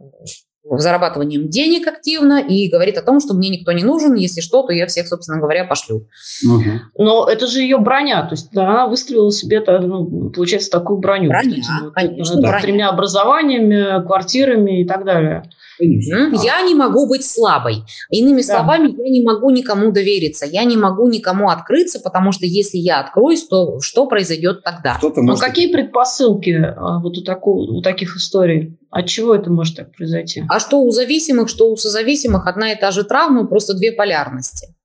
зарабатыванием денег активно и говорит о том, что мне никто не нужен, если что, то я всех, собственно говоря, пошлю. Угу. Но это же ее броня, то есть она выстроила себе, ну, получается, такую броню. Броня, есть, конечно. Да, Тремя образованиями, квартирами и так далее. Конечно. Я не могу быть слабой. Иными да. словами, я не могу никому довериться, я не могу никому открыться, потому что если я откроюсь, то что произойдет тогда? Ну, может... А какие предпосылки а, вот у, такого, у таких историй? От чего это может так произойти? А что у зависимых, что у созависимых одна и та же травма, просто две полярности.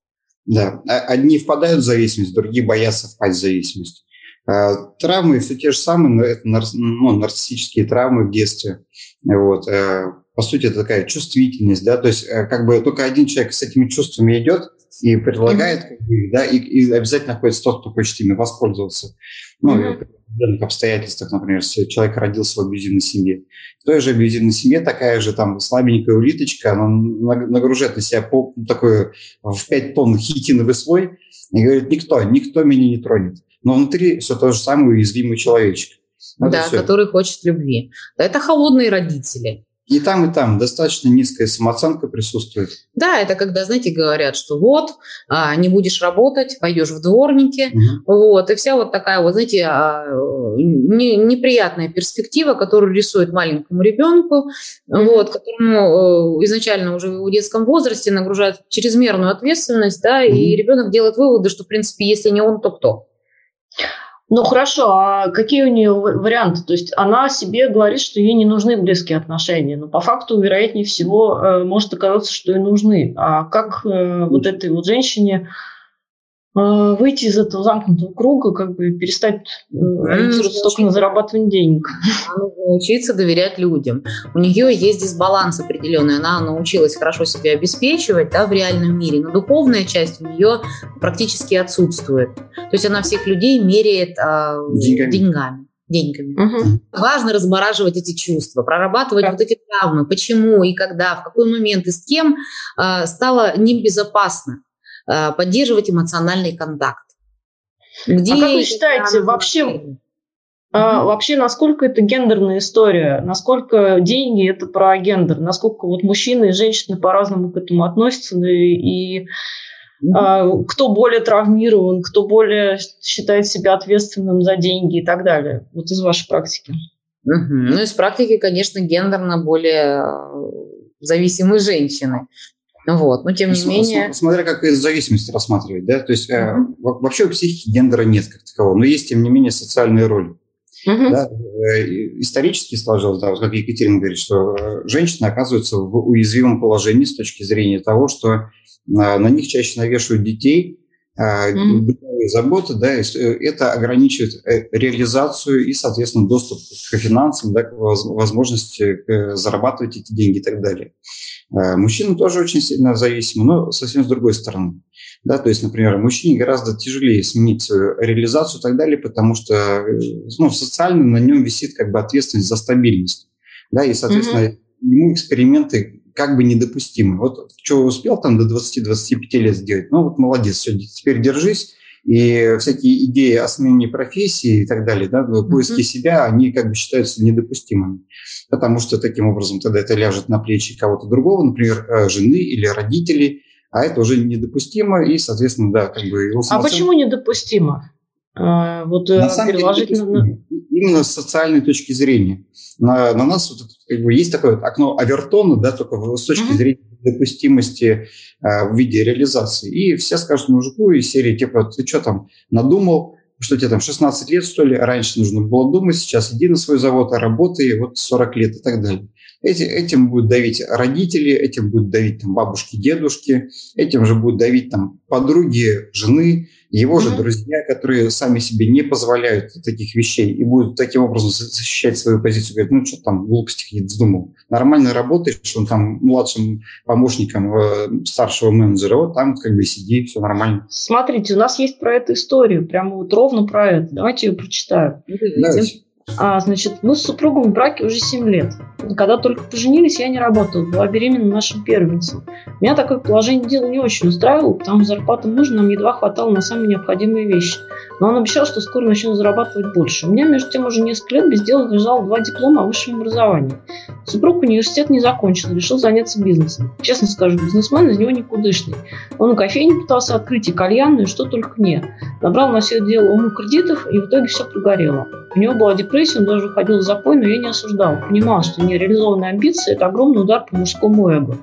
Да, а, одни впадают в зависимость, другие боятся впасть в зависимость. А, травмы все те же самые, но это ну, нарциссические травмы в детстве. Вот по сути, это такая чувствительность, да, то есть э, как бы только один человек с этими чувствами идет и предлагает, как бы, да, и, и обязательно находится тот, кто хочет ими воспользоваться. Ну, mm-hmm. при определенных обстоятельствах, например, если человек родился в абьюзивной семье. В той же абьюзивной семье такая же там слабенькая улиточка, она нагружает на себя пол, такой в 5 тонн хитиновый слой и говорит, никто, никто меня не тронет. Но внутри все то же самое уязвимый человечек. Вот да, который хочет любви. Да, это холодные родители. И там, и там достаточно низкая самооценка присутствует. Да, это когда, знаете, говорят, что вот, а, не будешь работать, пойдешь в дворники, угу. вот, и вся вот такая вот, знаете, а, не, неприятная перспектива, которую рисует маленькому ребенку, угу. вот, которому э, изначально уже в детском возрасте нагружают чрезмерную ответственность, да, угу. и ребенок делает выводы, что, в принципе, если не он, то кто? Ну хорошо, а какие у нее варианты? То есть она себе говорит, что ей не нужны близкие отношения, но по факту, вероятнее всего, э, может оказаться, что и нужны. А как э, вот этой вот женщине выйти из этого замкнутого круга, как бы перестать э, ориентироваться только на зарабатывание денег. Она нужно учиться доверять людям. У нее есть дисбаланс определенный. Она научилась хорошо себя обеспечивать да, в реальном мире, но духовная часть у нее практически отсутствует. То есть она всех людей меряет а, деньгами. деньгами деньгами. Угу. Важно размораживать эти чувства, прорабатывать да. вот эти травмы, почему и когда, в какой момент и с кем э, стало небезопасно. Э, поддерживать эмоциональный контакт. Где а как вы считаете, вообще, а, вообще, насколько это гендерная история? Насколько деньги это про гендер? Насколько вот мужчины и женщины по-разному к этому относятся? И mm-hmm. кто более травмирован, кто более считает себя ответственным за деньги и так далее. Вот из вашей практики. Mm-hmm. Ну, из практики, конечно, гендерно более э, зависимые женщины. Вот, но тем не ну, менее... Смотря как из зависимости рассматривать, да, то есть mm-hmm. вообще у психики гендера нет как такового, но есть, тем не менее, социальные роли. Uh-huh. Да, э, исторически сложилось, да, вот как Екатерина говорит, что э, женщины оказываются в уязвимом положении с точки зрения того, что э, на них чаще навешивают детей, mm-hmm. заботы, да, это ограничивает реализацию и, соответственно, доступ к финансам, да, к возможности зарабатывать эти деньги и так далее. Мужчины тоже очень сильно зависимы, но совсем с другой стороны. Да, то есть, например, мужчине гораздо тяжелее сменить реализацию и так далее, потому что э, ну, социально на нем висит как бы ответственность за стабильность. Да, и, соответственно, mm-hmm. ему эксперименты как бы недопустимы. Вот что успел там до 20-25 лет сделать, ну вот молодец, все, теперь держись, и всякие идеи о смене профессии и так далее, да, поиски mm-hmm. себя, они как бы считаются недопустимыми, потому что таким образом тогда это ляжет на плечи кого-то другого, например, э, жены или родителей, а это уже недопустимо, и, соответственно, да, как бы... А почему недопустимо? А, вот э, на самом деле, именно с социальной точки зрения. На, на нас вот, как бы, есть такое окно Авертона, да, только с точки mm-hmm. зрения допустимости а, в виде реализации. И все скажут мужику из серии, типа, ты что там надумал, что тебе там 16 лет, что ли, раньше нужно было думать, сейчас иди на свой завод, а работай, вот 40 лет и так далее. Эти, этим будут давить родители, этим будут давить там, бабушки, дедушки, этим же будут давить там, подруги, жены, его mm-hmm. же друзья, которые сами себе не позволяют таких вещей и будут таким образом защищать свою позицию. Говорят, ну что там глупости какие-то вздумал. Нормально работаешь, он там младшим помощником э, старшего менеджера, вот там как бы сиди, все нормально. Смотрите, у нас есть про эту историю, прямо вот ровно про это. Давайте ее прочитаю. Давайте. А, значит, мы с супругом в браке уже 7 лет. Когда только поженились, я не работала, была беременна нашим первенцем. Меня такое положение дела не очень устраивало, потому что зарплата мужа нам едва хватало на самые необходимые вещи. Но он обещал, что скоро начнет зарабатывать больше. У меня, между тем, уже несколько лет без дела лежало два диплома о высшем образовании. Супруг университет не закончил, решил заняться бизнесом. Честно скажу, бизнесмен из него никудышный. Он и кофейни пытался открыть, и кальянную, что только не. Набрал на все дело уму кредитов, и в итоге все прогорело. У него была депрессия, он даже уходил в запой, но я не осуждал. Понимал, что нереализованные амбиции – это огромный удар по мужскому эго.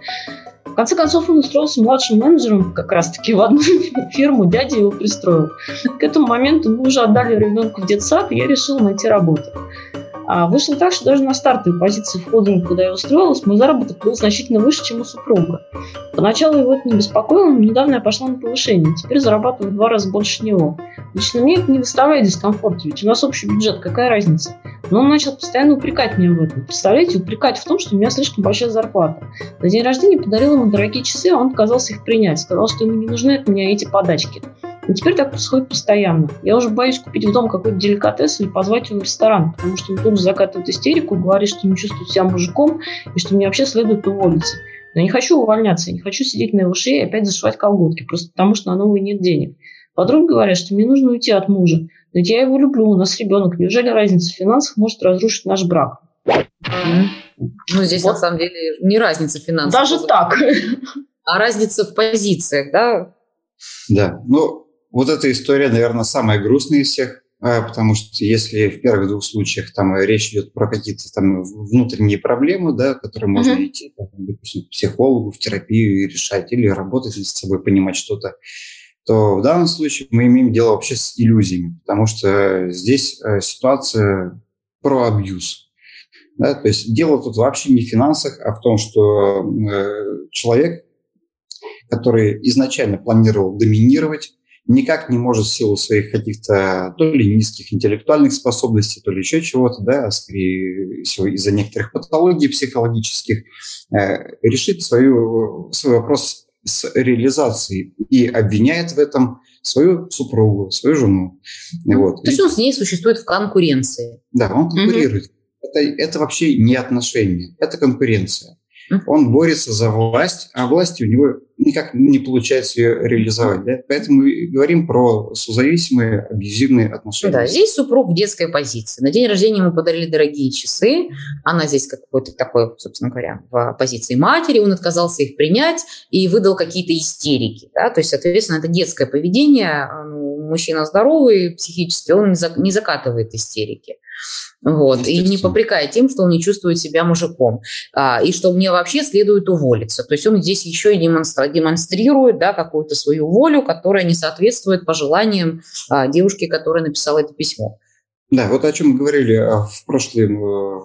Конце концов, он устроился младшим менеджером как раз-таки в одну фирму, дядя его пристроил. К этому моменту мы уже отдали ребенка в детсад, и я решил найти работу. А вышло так, что даже на стартовой позиции в холдинг, куда я устроилась, мой заработок был значительно выше, чем у супруга. Поначалу его это не беспокоило, но недавно я пошла на повышение. Теперь зарабатываю в два раза больше него. Лично мне это не доставляет дискомфорта, ведь у нас общий бюджет, какая разница? Но он начал постоянно упрекать меня в этом. Представляете, упрекать в том, что у меня слишком большая зарплата. На день рождения подарил ему дорогие часы, а он отказался их принять. Сказал, что ему не нужны от меня эти подачки. И теперь так происходит постоянно. Я уже боюсь купить в дом какой-то деликатес или позвать его в ресторан, потому что он тут же закатывает истерику, говорит, что не чувствует себя мужиком и что мне вообще следует уволиться. Но я не хочу увольняться, я не хочу сидеть на его шее и опять зашивать колготки, просто потому что на новые нет денег. Подруги говорят, что мне нужно уйти от мужа. Но ведь я его люблю, у нас ребенок. Неужели разница в финансах может разрушить наш брак? Ну, здесь вот. на самом деле не разница в финансах. Даже так. А разница в позициях, да? Да. Ну, вот эта история, наверное, самая грустная из всех, а, потому что если в первых двух случаях там речь идет про какие-то там внутренние проблемы, да, которые можно mm-hmm. идти, там, допустим, к психологу, в терапию и решать, или работать над собой, понимать что-то, то в данном случае мы имеем дело вообще с иллюзиями, потому что здесь э, ситуация про абьюз. Да, то есть дело тут вообще не в финансах, а в том, что э, человек, который изначально планировал доминировать, никак не может в силу своих каких-то то ли низких интеллектуальных способностей, то ли еще чего-то, да, а скорее всего из-за некоторых патологий психологических, э, решить свою, свой вопрос с реализацией и обвиняет в этом свою супругу, свою жену. Ну, вот. То есть он с ней существует в конкуренции. Да, он конкурирует. Mm-hmm. Это, это вообще не отношения, это конкуренция. Он борется за власть, а власти у него никак не получается ее реализовать. Да? Поэтому мы говорим про созависимые абьюзивные отношения. Да, здесь супруг в детской позиции. На день рождения ему подарили дорогие часы. Она здесь какой-то такой, собственно говоря, в позиции матери. Он отказался их принять и выдал какие-то истерики. Да? То есть, соответственно, это детское поведение. Мужчина здоровый психически, он не закатывает истерики. Вот, и не попрекая тем, что он не чувствует себя мужиком. А, и что мне вообще следует уволиться. То есть он здесь еще и демонстра- демонстрирует да, какую-то свою волю, которая не соответствует пожеланиям а, девушки, которая написала это письмо. Да, вот о чем мы говорили а, в, прошлом, э,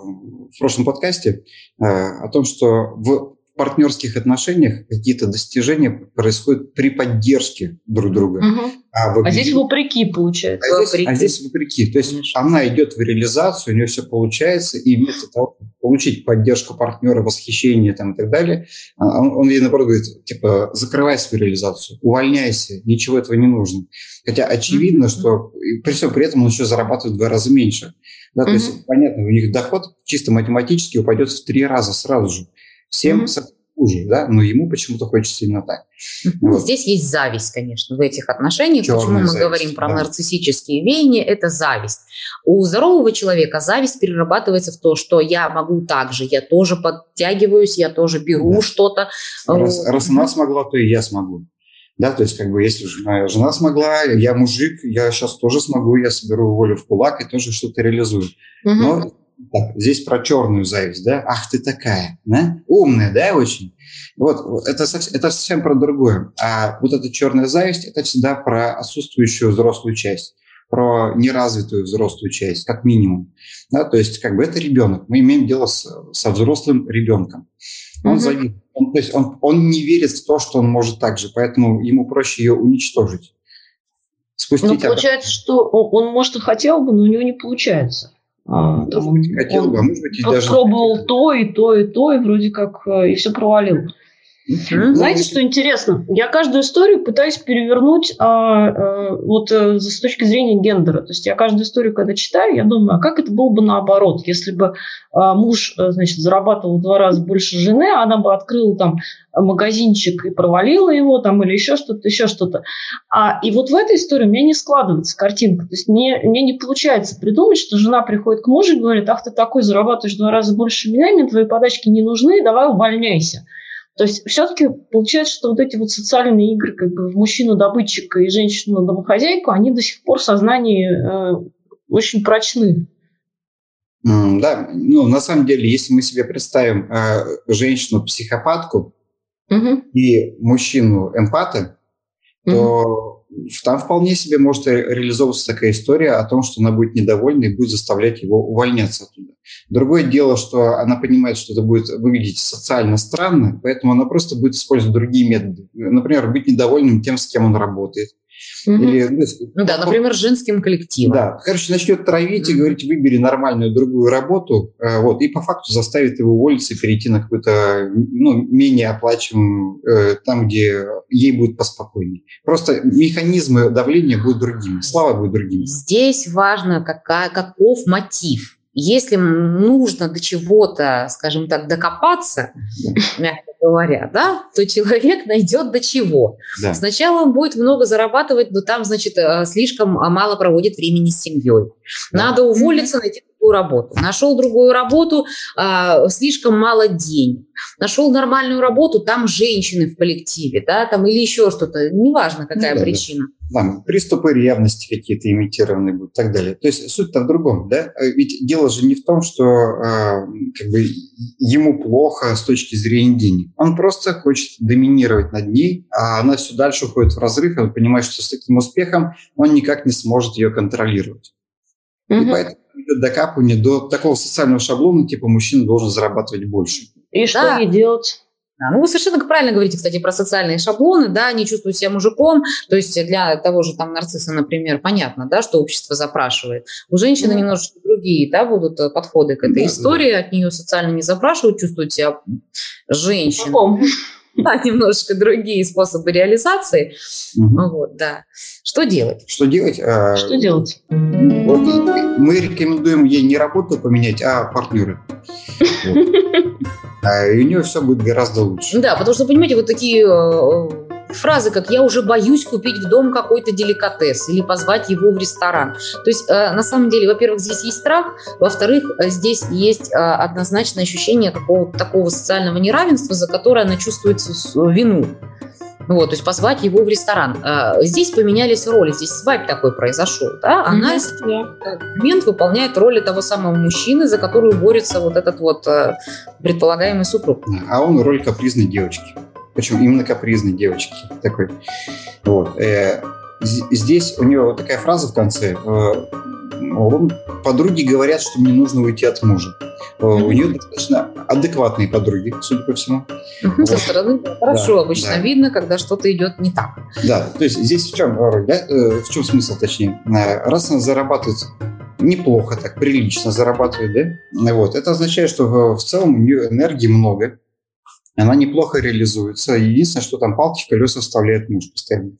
в прошлом подкасте, э, о том, что в партнерских отношениях какие-то достижения происходят при поддержке друг друга. Угу. А, а здесь вопреки получается. А здесь вопреки. а здесь вопреки. То есть Конечно. она идет в реализацию, у нее все получается, и вместо того, чтобы получить поддержку партнера, восхищение там, и так далее, а, он, он ей наоборот говорит, типа, закрывай свою реализацию, увольняйся, ничего этого не нужно. Хотя очевидно, mm-hmm. что при всем при этом он еще зарабатывает в два раза меньше. Да, mm-hmm. То есть, понятно, у них доход чисто математически упадет в три раза сразу же. Всем mm-hmm. хуже, да, но ему почему-то хочется именно так. Вот. Здесь есть зависть, конечно, в этих отношениях. Черная Почему мы зависть, говорим про да. нарциссические веяния? Это зависть. У здорового человека зависть перерабатывается в то, что я могу так же, я тоже подтягиваюсь, я тоже беру да. что-то. Раз, раз она смогла, то и я смогу. Да, то есть, как бы, если моя жена смогла, я мужик, я сейчас тоже смогу, я соберу волю в кулак и тоже что-то реализую. Угу. Но так, здесь про черную зависть, да? Ах, ты такая, да? Умная, да, очень? Вот, это, это совсем про другое. А вот эта черная зависть, это всегда про отсутствующую взрослую часть про неразвитую взрослую часть, как минимум. Да, то есть, как бы это ребенок. Мы имеем дело с, со взрослым ребенком. Он mm завидует. Он, то есть он, он не верит в то, что он может так же, поэтому ему проще ее уничтожить. Спустить ну, получается, что он, может, и хотел бы, но у него не получается. А, может быть, хотел бы, а может быть, и даже... Пробовал то, и то, и то, и вроде как э, и все провалил. Mm-hmm. Знаете, что интересно? Я каждую историю пытаюсь перевернуть а, а, вот а, с точки зрения гендера. То есть я каждую историю, когда читаю, я думаю, а как это было бы наоборот, если бы а, муж, значит, зарабатывал в два раза больше жены, а она бы открыла там магазинчик и провалила его там или еще что-то, еще что-то. А, и вот в этой истории у меня не складывается картинка. То есть мне, мне не получается придумать, что жена приходит к мужу и говорит, ах, ты такой зарабатываешь в два раза больше меня, мне твои подачки не нужны, давай увольняйся. То есть все-таки получается, что вот эти вот социальные игры как бы в мужчину-добытчика и женщину-домохозяйку, они до сих пор в сознании э, очень прочны. да, ну на самом деле, если мы себе представим э, женщину-психопатку угу. и мужчину-эмпата, то угу там вполне себе может реализовываться такая история о том, что она будет недовольна и будет заставлять его увольняться оттуда. Другое дело, что она понимает, что это будет выглядеть социально странно, поэтому она просто будет использовать другие методы. Например, быть недовольным тем, с кем он работает. Угу. Или, ну, ну да, например, женским коллективом. Да, короче, начнет травить и говорить, выбери нормальную другую работу, э, вот, и по факту заставит его уволиться и перейти на какой-то ну, менее оплачиваемый, э, там, где ей будет поспокойнее. Просто механизмы давления будут другими, слава будет другими. Здесь важно, какая, каков мотив. Если нужно до чего-то, скажем так, докопаться, мягко говоря, да, то человек найдет до чего. Да. Сначала он будет много зарабатывать, но там, значит, э, слишком мало проводит времени с семьей. Да. Надо уволиться, найти другую работу. Нашел другую работу, а, слишком мало денег. Нашел нормальную работу, там женщины в коллективе, да, там или еще что-то, неважно, какая ну, да, причина. Да. Там приступы ревности какие-то имитированные будут и так далее. То есть суть-то в другом, да? Ведь дело же не в том, что э, как бы ему плохо с точки зрения денег. Он просто хочет доминировать над ней, а она все дальше уходит в разрыв, и он понимает, что с таким успехом он никак не сможет ее контролировать. Угу. И поэтому идет докапывание до такого социального шаблона, типа мужчина должен зарабатывать больше. И что да. ей делать? Да, ну, вы совершенно правильно говорите, кстати, про социальные шаблоны, да, не чувствуют себя мужиком, то есть для того же там нарцисса, например, понятно, да, что общество запрашивает. У женщины mm. немножечко другие, да, будут э, подходы к этой да, истории, да. от нее социально не запрашивают, чувствуют себя женщиной. Да, немножечко другие способы реализации. Угу. Вот, да. Что делать? Что делать? А, что делать? Вот мы рекомендуем ей не работу поменять, а партнеры. А, и у нее все будет гораздо лучше. Да, потому что, понимаете, вот такие э, фразы, как «я уже боюсь купить в дом какой-то деликатес» или позвать его в ресторан. То есть, э, на самом деле, во-первых, здесь есть страх, во-вторых, э, здесь есть однозначное ощущение какого-то такого социального неравенства, за которое она чувствует вину. Вот, то есть позвать его в ресторан. Здесь поменялись роли, здесь свайп такой произошел. Да? Она mm-hmm. в этот момент выполняет роли того самого мужчины, за которую борется вот этот вот э, предполагаемый супруг. А он роль капризной девочки. Причем именно капризной девочки. Такой. Вот. Э, здесь у нее вот такая фраза в конце. Э, подруги говорят, что мне нужно уйти от мужа. Mm-hmm. У нее достаточно адекватные подруги, судя по всему. Mm-hmm. Вот. Со стороны хорошо да, обычно да. видно, когда что-то идет не так. Да, то есть здесь в чем роль, да? В чем смысл, точнее? Раз она зарабатывает неплохо, так прилично зарабатывает, да? Вот. Это означает, что в целом у нее энергии много, она неплохо реализуется. Единственное, что там палки колеса вставляет муж постоянно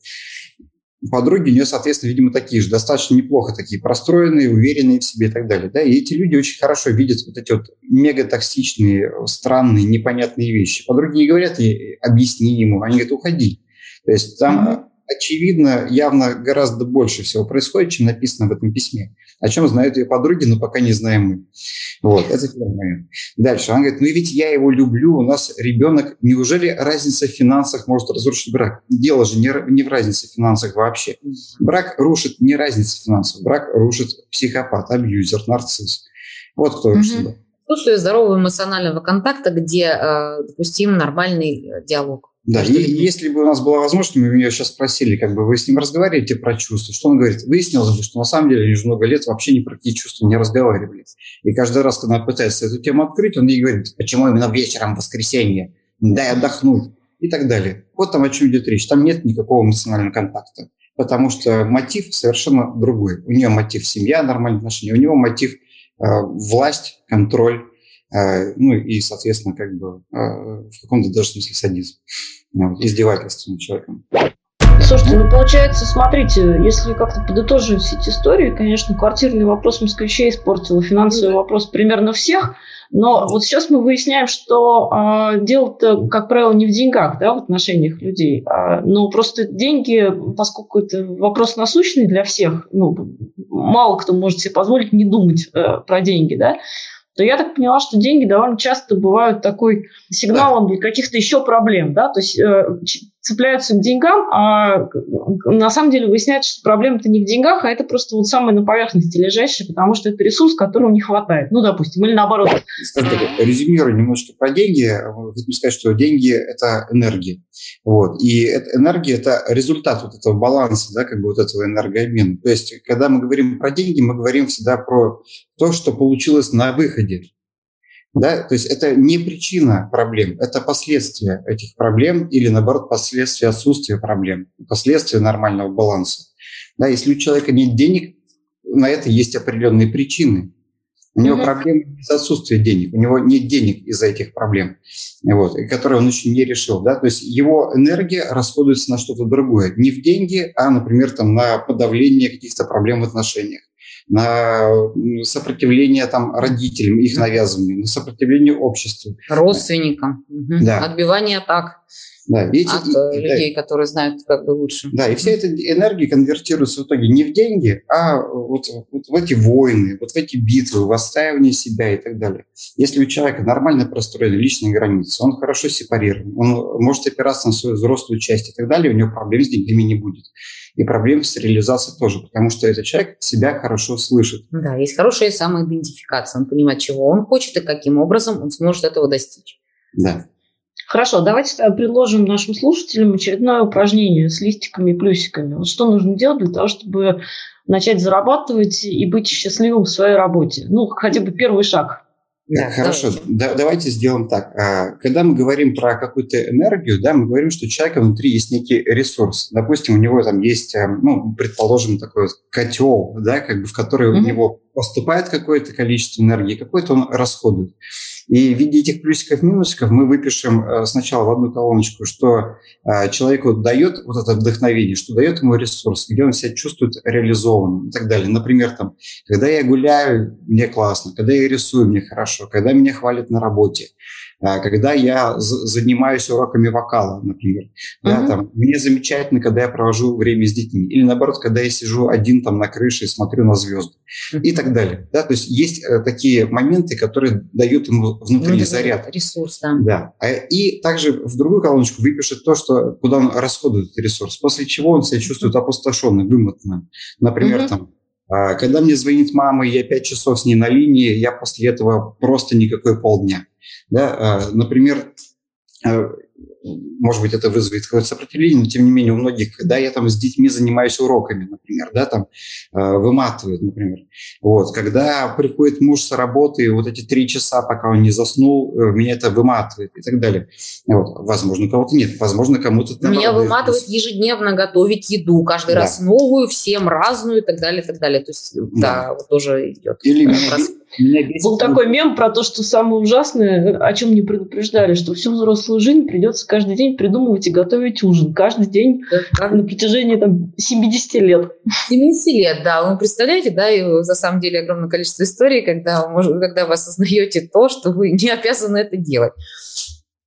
подруги у нее, соответственно, видимо, такие же, достаточно неплохо такие, простроенные, уверенные в себе и так далее. Да? И эти люди очень хорошо видят вот эти вот мегатоксичные, странные, непонятные вещи. Подруги не говорят ей, объясни ему, они говорят, уходи. То есть там очевидно, явно гораздо больше всего происходит, чем написано в этом письме. О чем знают ее подруги, но пока не знаем мы. Вот, это первый момент. Дальше. Она говорит, ну ведь я его люблю, у нас ребенок. Неужели разница в финансах может разрушить брак? Дело же не, не в разнице в финансах вообще. Брак рушит не разница в финансах, брак рушит психопат, абьюзер, нарцисс. Вот кто рушит угу. Отсутствие здорового эмоционального контакта, где э, допустим нормальный э, диалог. Да, и если бы у нас была возможность, мы меня сейчас спросили, как бы вы с ним разговариваете про чувства, что он говорит? Выяснилось бы, что на самом деле лишь много лет вообще ни про какие чувства не разговаривали. И каждый раз, когда он пытается эту тему открыть, он ей говорит, почему именно вечером в воскресенье, дай отдохнуть и так далее. Вот там о чем идет речь. Там нет никакого эмоционального контакта, потому что мотив совершенно другой. У нее мотив семья, нормальные отношения, у него мотив э, власть, контроль, ну и, соответственно, как бы э, в каком-то даже смысле садизм ну, издевательство над человеком. Слушайте, ну получается, смотрите, если как-то подытоживать все эти истории, конечно, квартирный вопрос москвичей испортил, финансовый вопрос примерно всех, но вот сейчас мы выясняем, что э, дело-то, как правило, не в деньгах, да, в отношениях людей, а, но просто деньги, поскольку это вопрос насущный для всех, ну, мало кто может себе позволить не думать э, про деньги, да, то я так поняла, что деньги довольно часто бывают такой сигналом для каких-то еще проблем, да, то есть э, цепляются к деньгам, а на самом деле выясняется, что проблема-то не в деньгах, а это просто вот самое на поверхности лежащее, потому что это ресурс, которого не хватает. Ну, допустим, или наоборот. Резюмирую немножко про деньги. Хотим сказать, что деньги – это энергия. Вот. И эта энергия – это результат вот этого баланса, да, как бы вот этого энергообмена. То есть, когда мы говорим про деньги, мы говорим всегда про то, что получилось на выходе. Да? То есть это не причина проблем, это последствия этих проблем или, наоборот, последствия отсутствия проблем, последствия нормального баланса. Да? Если у человека нет денег, на это есть определенные причины. У него mm-hmm. проблемы из отсутствия денег, у него нет денег из-за этих проблем, вот, которые он еще не решил. Да? То есть его энергия расходуется на что-то другое. Не в деньги, а, например, там, на подавление каких-то проблем в отношениях на сопротивление там, родителям, их навязыванию, на сопротивление обществу. Родственникам. Да. Отбивание атак. Да, эти, от и, людей, да, которые знают как бы лучше. Да, и вся эта энергия конвертируется в итоге не в деньги, а вот, вот в эти войны, вот в эти битвы, в отстаивание себя и так далее. Если у человека нормально простроены личные границы, он хорошо сепарирован, он может опираться на свою взрослую часть и так далее, у него проблем с деньгами не будет. И проблем с реализацией тоже, потому что этот человек себя хорошо слышит. Да, есть хорошая самоидентификация, он понимает, чего он хочет и каким образом он сможет этого достичь. Да. Хорошо, давайте предложим нашим слушателям очередное упражнение с листиками и плюсиками. Вот что нужно делать для того, чтобы начать зарабатывать и быть счастливым в своей работе? Ну, хотя бы первый шаг. Да, Хорошо, да, давайте сделаем так. А, когда мы говорим про какую-то энергию, да, мы говорим, что у человека внутри есть некий ресурс. Допустим, у него там есть, э, ну, предположим, такой котел, да, как бы в который mm-hmm. у него поступает какое-то количество энергии, какое-то он расходует. И в виде этих плюсиков минусиков мы выпишем э, сначала в одну колоночку, что э, человеку дает вот это вдохновение, что дает ему ресурс, где он себя чувствует реализованным и так далее. Например, там, когда я гуляю, мне классно, когда я рисую, мне хорошо, хорошо, когда меня хвалят на работе, а, когда я занимаюсь уроками вокала, например. Да, uh-huh. там, мне замечательно, когда я провожу время с детьми. Или наоборот, когда я сижу один там на крыше и смотрю на звезды. Uh-huh. И так далее. Да, то есть есть э, такие моменты, которые дают ему внутренний ну, заряд. Ресурс, да. да. А, и также в другую колоночку выпишет то, что, куда он расходует этот ресурс. После чего он себя чувствует опустошенным, вымотанным. Например, uh-huh. там, когда мне звонит мама, и я пять часов с ней на линии, я после этого просто никакой полдня. Да? А, например, а, может быть, это вызовет какое-то сопротивление, но тем не менее у многих, когда я там с детьми занимаюсь уроками, например, да, там э, выматывает, например. Вот, когда приходит муж с работы, вот эти три часа, пока он не заснул, э, меня это выматывает и так далее. Вот, возможно, кого-то нет, возможно, кому-то... Меня выматывает ежедневно готовить еду, каждый да. раз новую, всем разную и так далее, и так далее. То есть, да, да вот тоже идет. Или был такой мем про то, что самое ужасное, о чем не предупреждали, что всю взрослую жизнь придется каждый день придумывать и готовить ужин. Каждый день да. на протяжении там, 70 лет. 70 лет, да. Вы представляете, да, и за самом деле огромное количество историй, когда, когда вы осознаете то, что вы не обязаны это делать.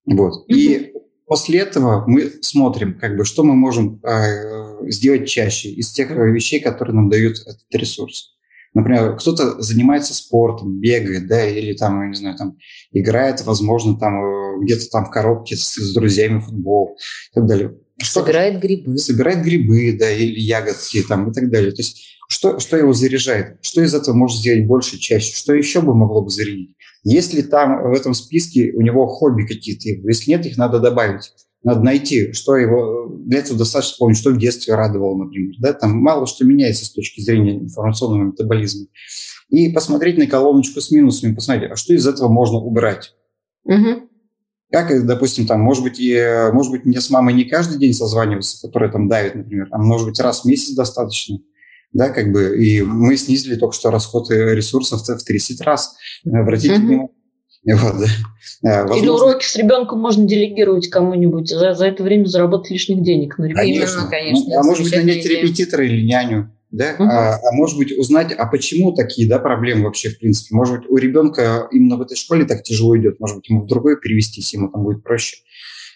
Вот. И после этого мы смотрим, как бы, что мы можем э, сделать чаще из тех вещей, которые нам дают этот ресурс. Например, кто-то занимается спортом, бегает, да, или там, я не знаю, там играет, возможно, там э, где-то там в коробке с, с друзьями футбол и так далее. Что, собирает грибы. Собирает грибы, да, или ягодки там и так далее. То есть что, что его заряжает? Что из этого может сделать больше, чаще? Что еще бы могло бы зарядить? Есть ли там в этом списке у него хобби какие-то? Если нет, их надо добавить. Надо найти, что его... Для этого достаточно вспомнить, что в детстве радовало, например. Да? Там мало что меняется с точки зрения информационного метаболизма. И посмотреть на колоночку с минусами, посмотреть, а что из этого можно убрать. Угу. Как, допустим, там, может быть, и, может быть, мне с мамой не каждый день созваниваться, которая там давит, например, а может быть, раз в месяц достаточно. Да, как бы, и мы снизили только что расход ресурсов в 30 раз. Обратите угу. внимание, вот, да. Возможно... Или уроки с ребенком можно делегировать кому-нибудь, за, за это время заработать лишних денег на Конечно, Именно, конечно. Ну, а может быть, нанять идея. репетитора или няню, да? Угу. А, а может быть, узнать, а почему такие да, проблемы вообще в принципе. Может быть, у ребенка именно в этой школе так тяжело идет, может быть, ему в другой перевестись, ему там будет проще.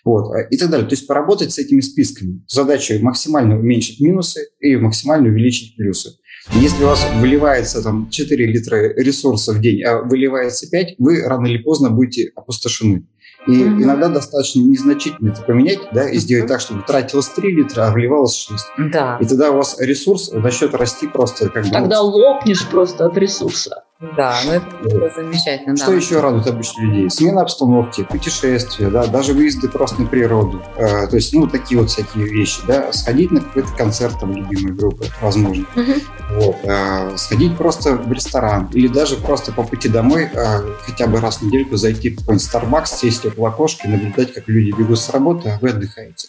Вот, и так далее. То есть поработать с этими списками. Задача максимально уменьшить минусы и максимально увеличить плюсы. Если у вас выливается там 4 литра ресурса в день, а выливается 5, вы рано или поздно будете опустошены. И mm-hmm. иногда достаточно незначительно это поменять, да, и сделать так, чтобы тратилось 3 литра, а вливалось 6. Да. И тогда у вас ресурс начнет расти просто как бы... Тогда вот... лопнешь просто от ресурса. Да, ну это вот. замечательно. Что да. еще радует обычных людей? Смена обстановки, путешествия, да, даже выезды просто на природу. Э, то есть, ну, такие вот всякие вещи, да. Сходить на какой-то концерт там любимой группы, возможно. Угу. Вот. Э, сходить просто в ресторан. Или даже просто по пути домой э, хотя бы раз в недельку зайти в какой-нибудь Starbucks, сесть окошка и наблюдать, как люди бегут с работы, а вы отдыхаете.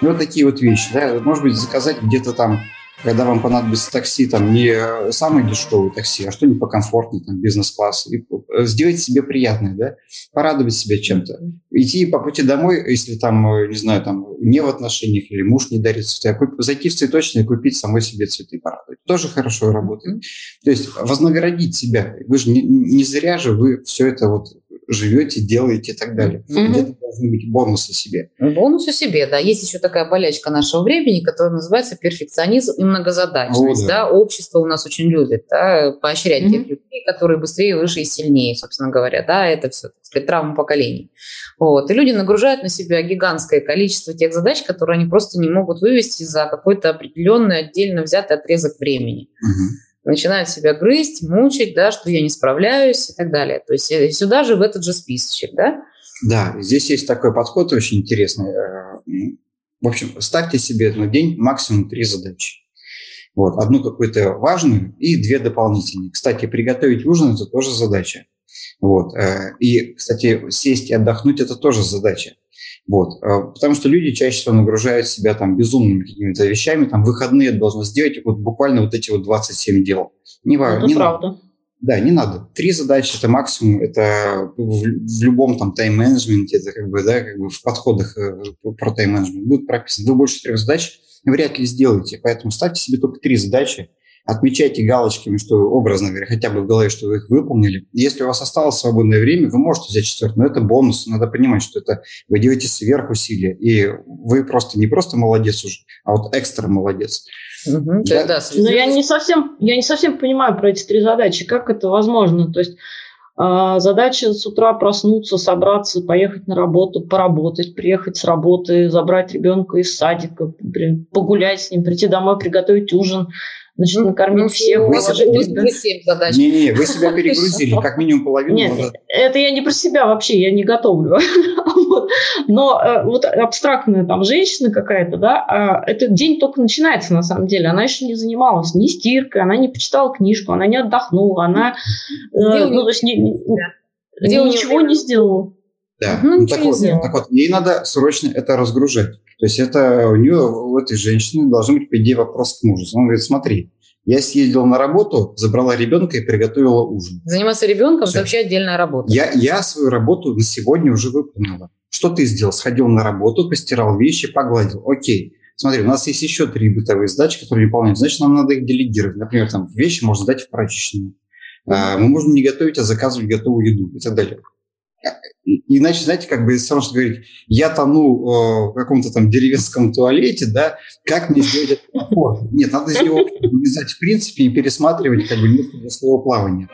И вот такие вот вещи, да. Может быть, заказать где-то там когда вам понадобится такси, там не самое дешевое такси, а что-нибудь покомфортнее, там бизнес-класс, и э, сделать себе приятное, да, порадовать себя чем-то. Идти по пути домой, если там, э, не знаю, там не в отношениях или муж не дарит цветы, а зайти в цветочный и купить самой себе цветы порадовать. Тоже хорошо работает. То есть вознаградить себя. Вы же не, не зря же вы все это вот живете, делаете и так далее. Mm-hmm. Где-то должны быть бонусы себе. Бонусы себе, да. Есть еще такая болячка нашего времени, которая называется перфекционизм и многозадачность. О, да. да. Общество у нас очень любит да, поощрять mm-hmm. тех людей, которые быстрее, выше и сильнее, собственно говоря. Да, это все, так сказать, травма поколений. Вот. И люди нагружают на себя гигантское количество тех задач, которые они просто не могут вывести за какой-то определенный отдельно взятый отрезок времени. Mm-hmm начинают себя грызть, мучить, да, что я не справляюсь и так далее. То есть э, сюда же в этот же списочек, да? Да, здесь есть такой подход очень интересный. Э, в общем, ставьте себе на день максимум три задачи. Вот, одну какую-то важную и две дополнительные. Кстати, приготовить ужин – это тоже задача. Вот. Э, и, кстати, сесть и отдохнуть – это тоже задача. Вот. А, потому что люди чаще всего нагружают себя там безумными какими-то вещами, там выходные должны сделать вот буквально вот эти вот 27 дел. Не, это не правда. Надо. Да, не надо. Три задачи это максимум, это в, в любом там тайм-менеджменте, это как бы, да, как бы в подходах э, про тайм-менеджмент будет прописано. Вы больше трех задач вряд ли сделаете, поэтому ставьте себе только три задачи, отмечайте галочками, что образно говоря, хотя бы в голове, что вы их выполнили. Если у вас осталось свободное время, вы можете взять четвертый, но это бонус. Надо понимать, что это вы делаете сверхусилия, и вы просто не просто молодец уже, а вот экстра молодец. Угу, да, да, но я не совсем, я не совсем понимаю про эти три задачи, как это возможно. То есть а, задача с утра проснуться, собраться, поехать на работу, поработать, приехать с работы, забрать ребенка из садика, погулять с ним, прийти домой, приготовить ужин, значит, ну, накормить ну, всех, вы себя, задач. Не, не, вы себя перегрузили, как минимум половину. Нет, может. это я не про себя вообще, я не готовлю. вот. Но э, вот абстрактная там женщина какая-то, да, а этот день только начинается на самом деле. Она еще не занималась ни стиркой, она не почитала книжку, она не отдохнула, она э, ну, то есть не, Где ничего не сделала. Да, ну, ну так, вот, так вот, ей надо срочно это разгружать. То есть это у нее, у этой женщины должен быть, по идее, вопрос к мужу. Он говорит, смотри, я съездила на работу, забрала ребенка и приготовила ужин. Заниматься ребенком – это вообще отдельная работа. Я, я свою работу на сегодня уже выполнила. Что ты сделал? Сходил на работу, постирал вещи, погладил. Окей. Смотри, у нас есть еще три бытовые задачи, которые выполняют. Значит, нам надо их делегировать. Например, там вещи можно сдать в прачечную. Mm-hmm. Мы можем не готовить, а заказывать готовую еду и так далее. Иначе, знаете, как бы все равно, что говорить, я тону э, в каком-то там деревенском туалете, да, как мне сделать это комфортно? Нет, надо сделать, вылезать в принципе и пересматривать как бы место для своего плавания.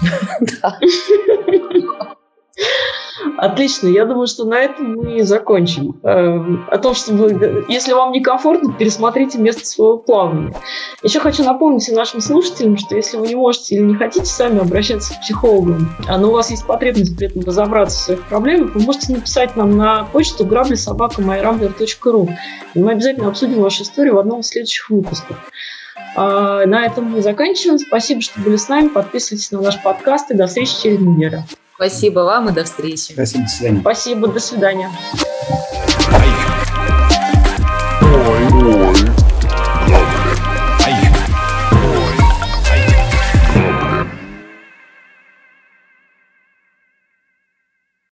Отлично, я думаю, что на этом мы закончим. Эм, о том, что вы, если вам некомфортно, пересмотрите место своего плавания. Еще хочу напомнить нашим слушателям, что если вы не можете или не хотите сами обращаться к психологу, а но у вас есть потребность при этом разобраться в своих проблемах, вы можете написать нам на почту грабли.собака.майрамблер.ру. И мы обязательно обсудим вашу историю в одном из следующих выпусков. А на этом мы заканчиваем. Спасибо, что были с нами. Подписывайтесь на наш подкаст и до встречи через неделю. Спасибо вам и до встречи. Спасибо, до свидания. Спасибо, до свидания.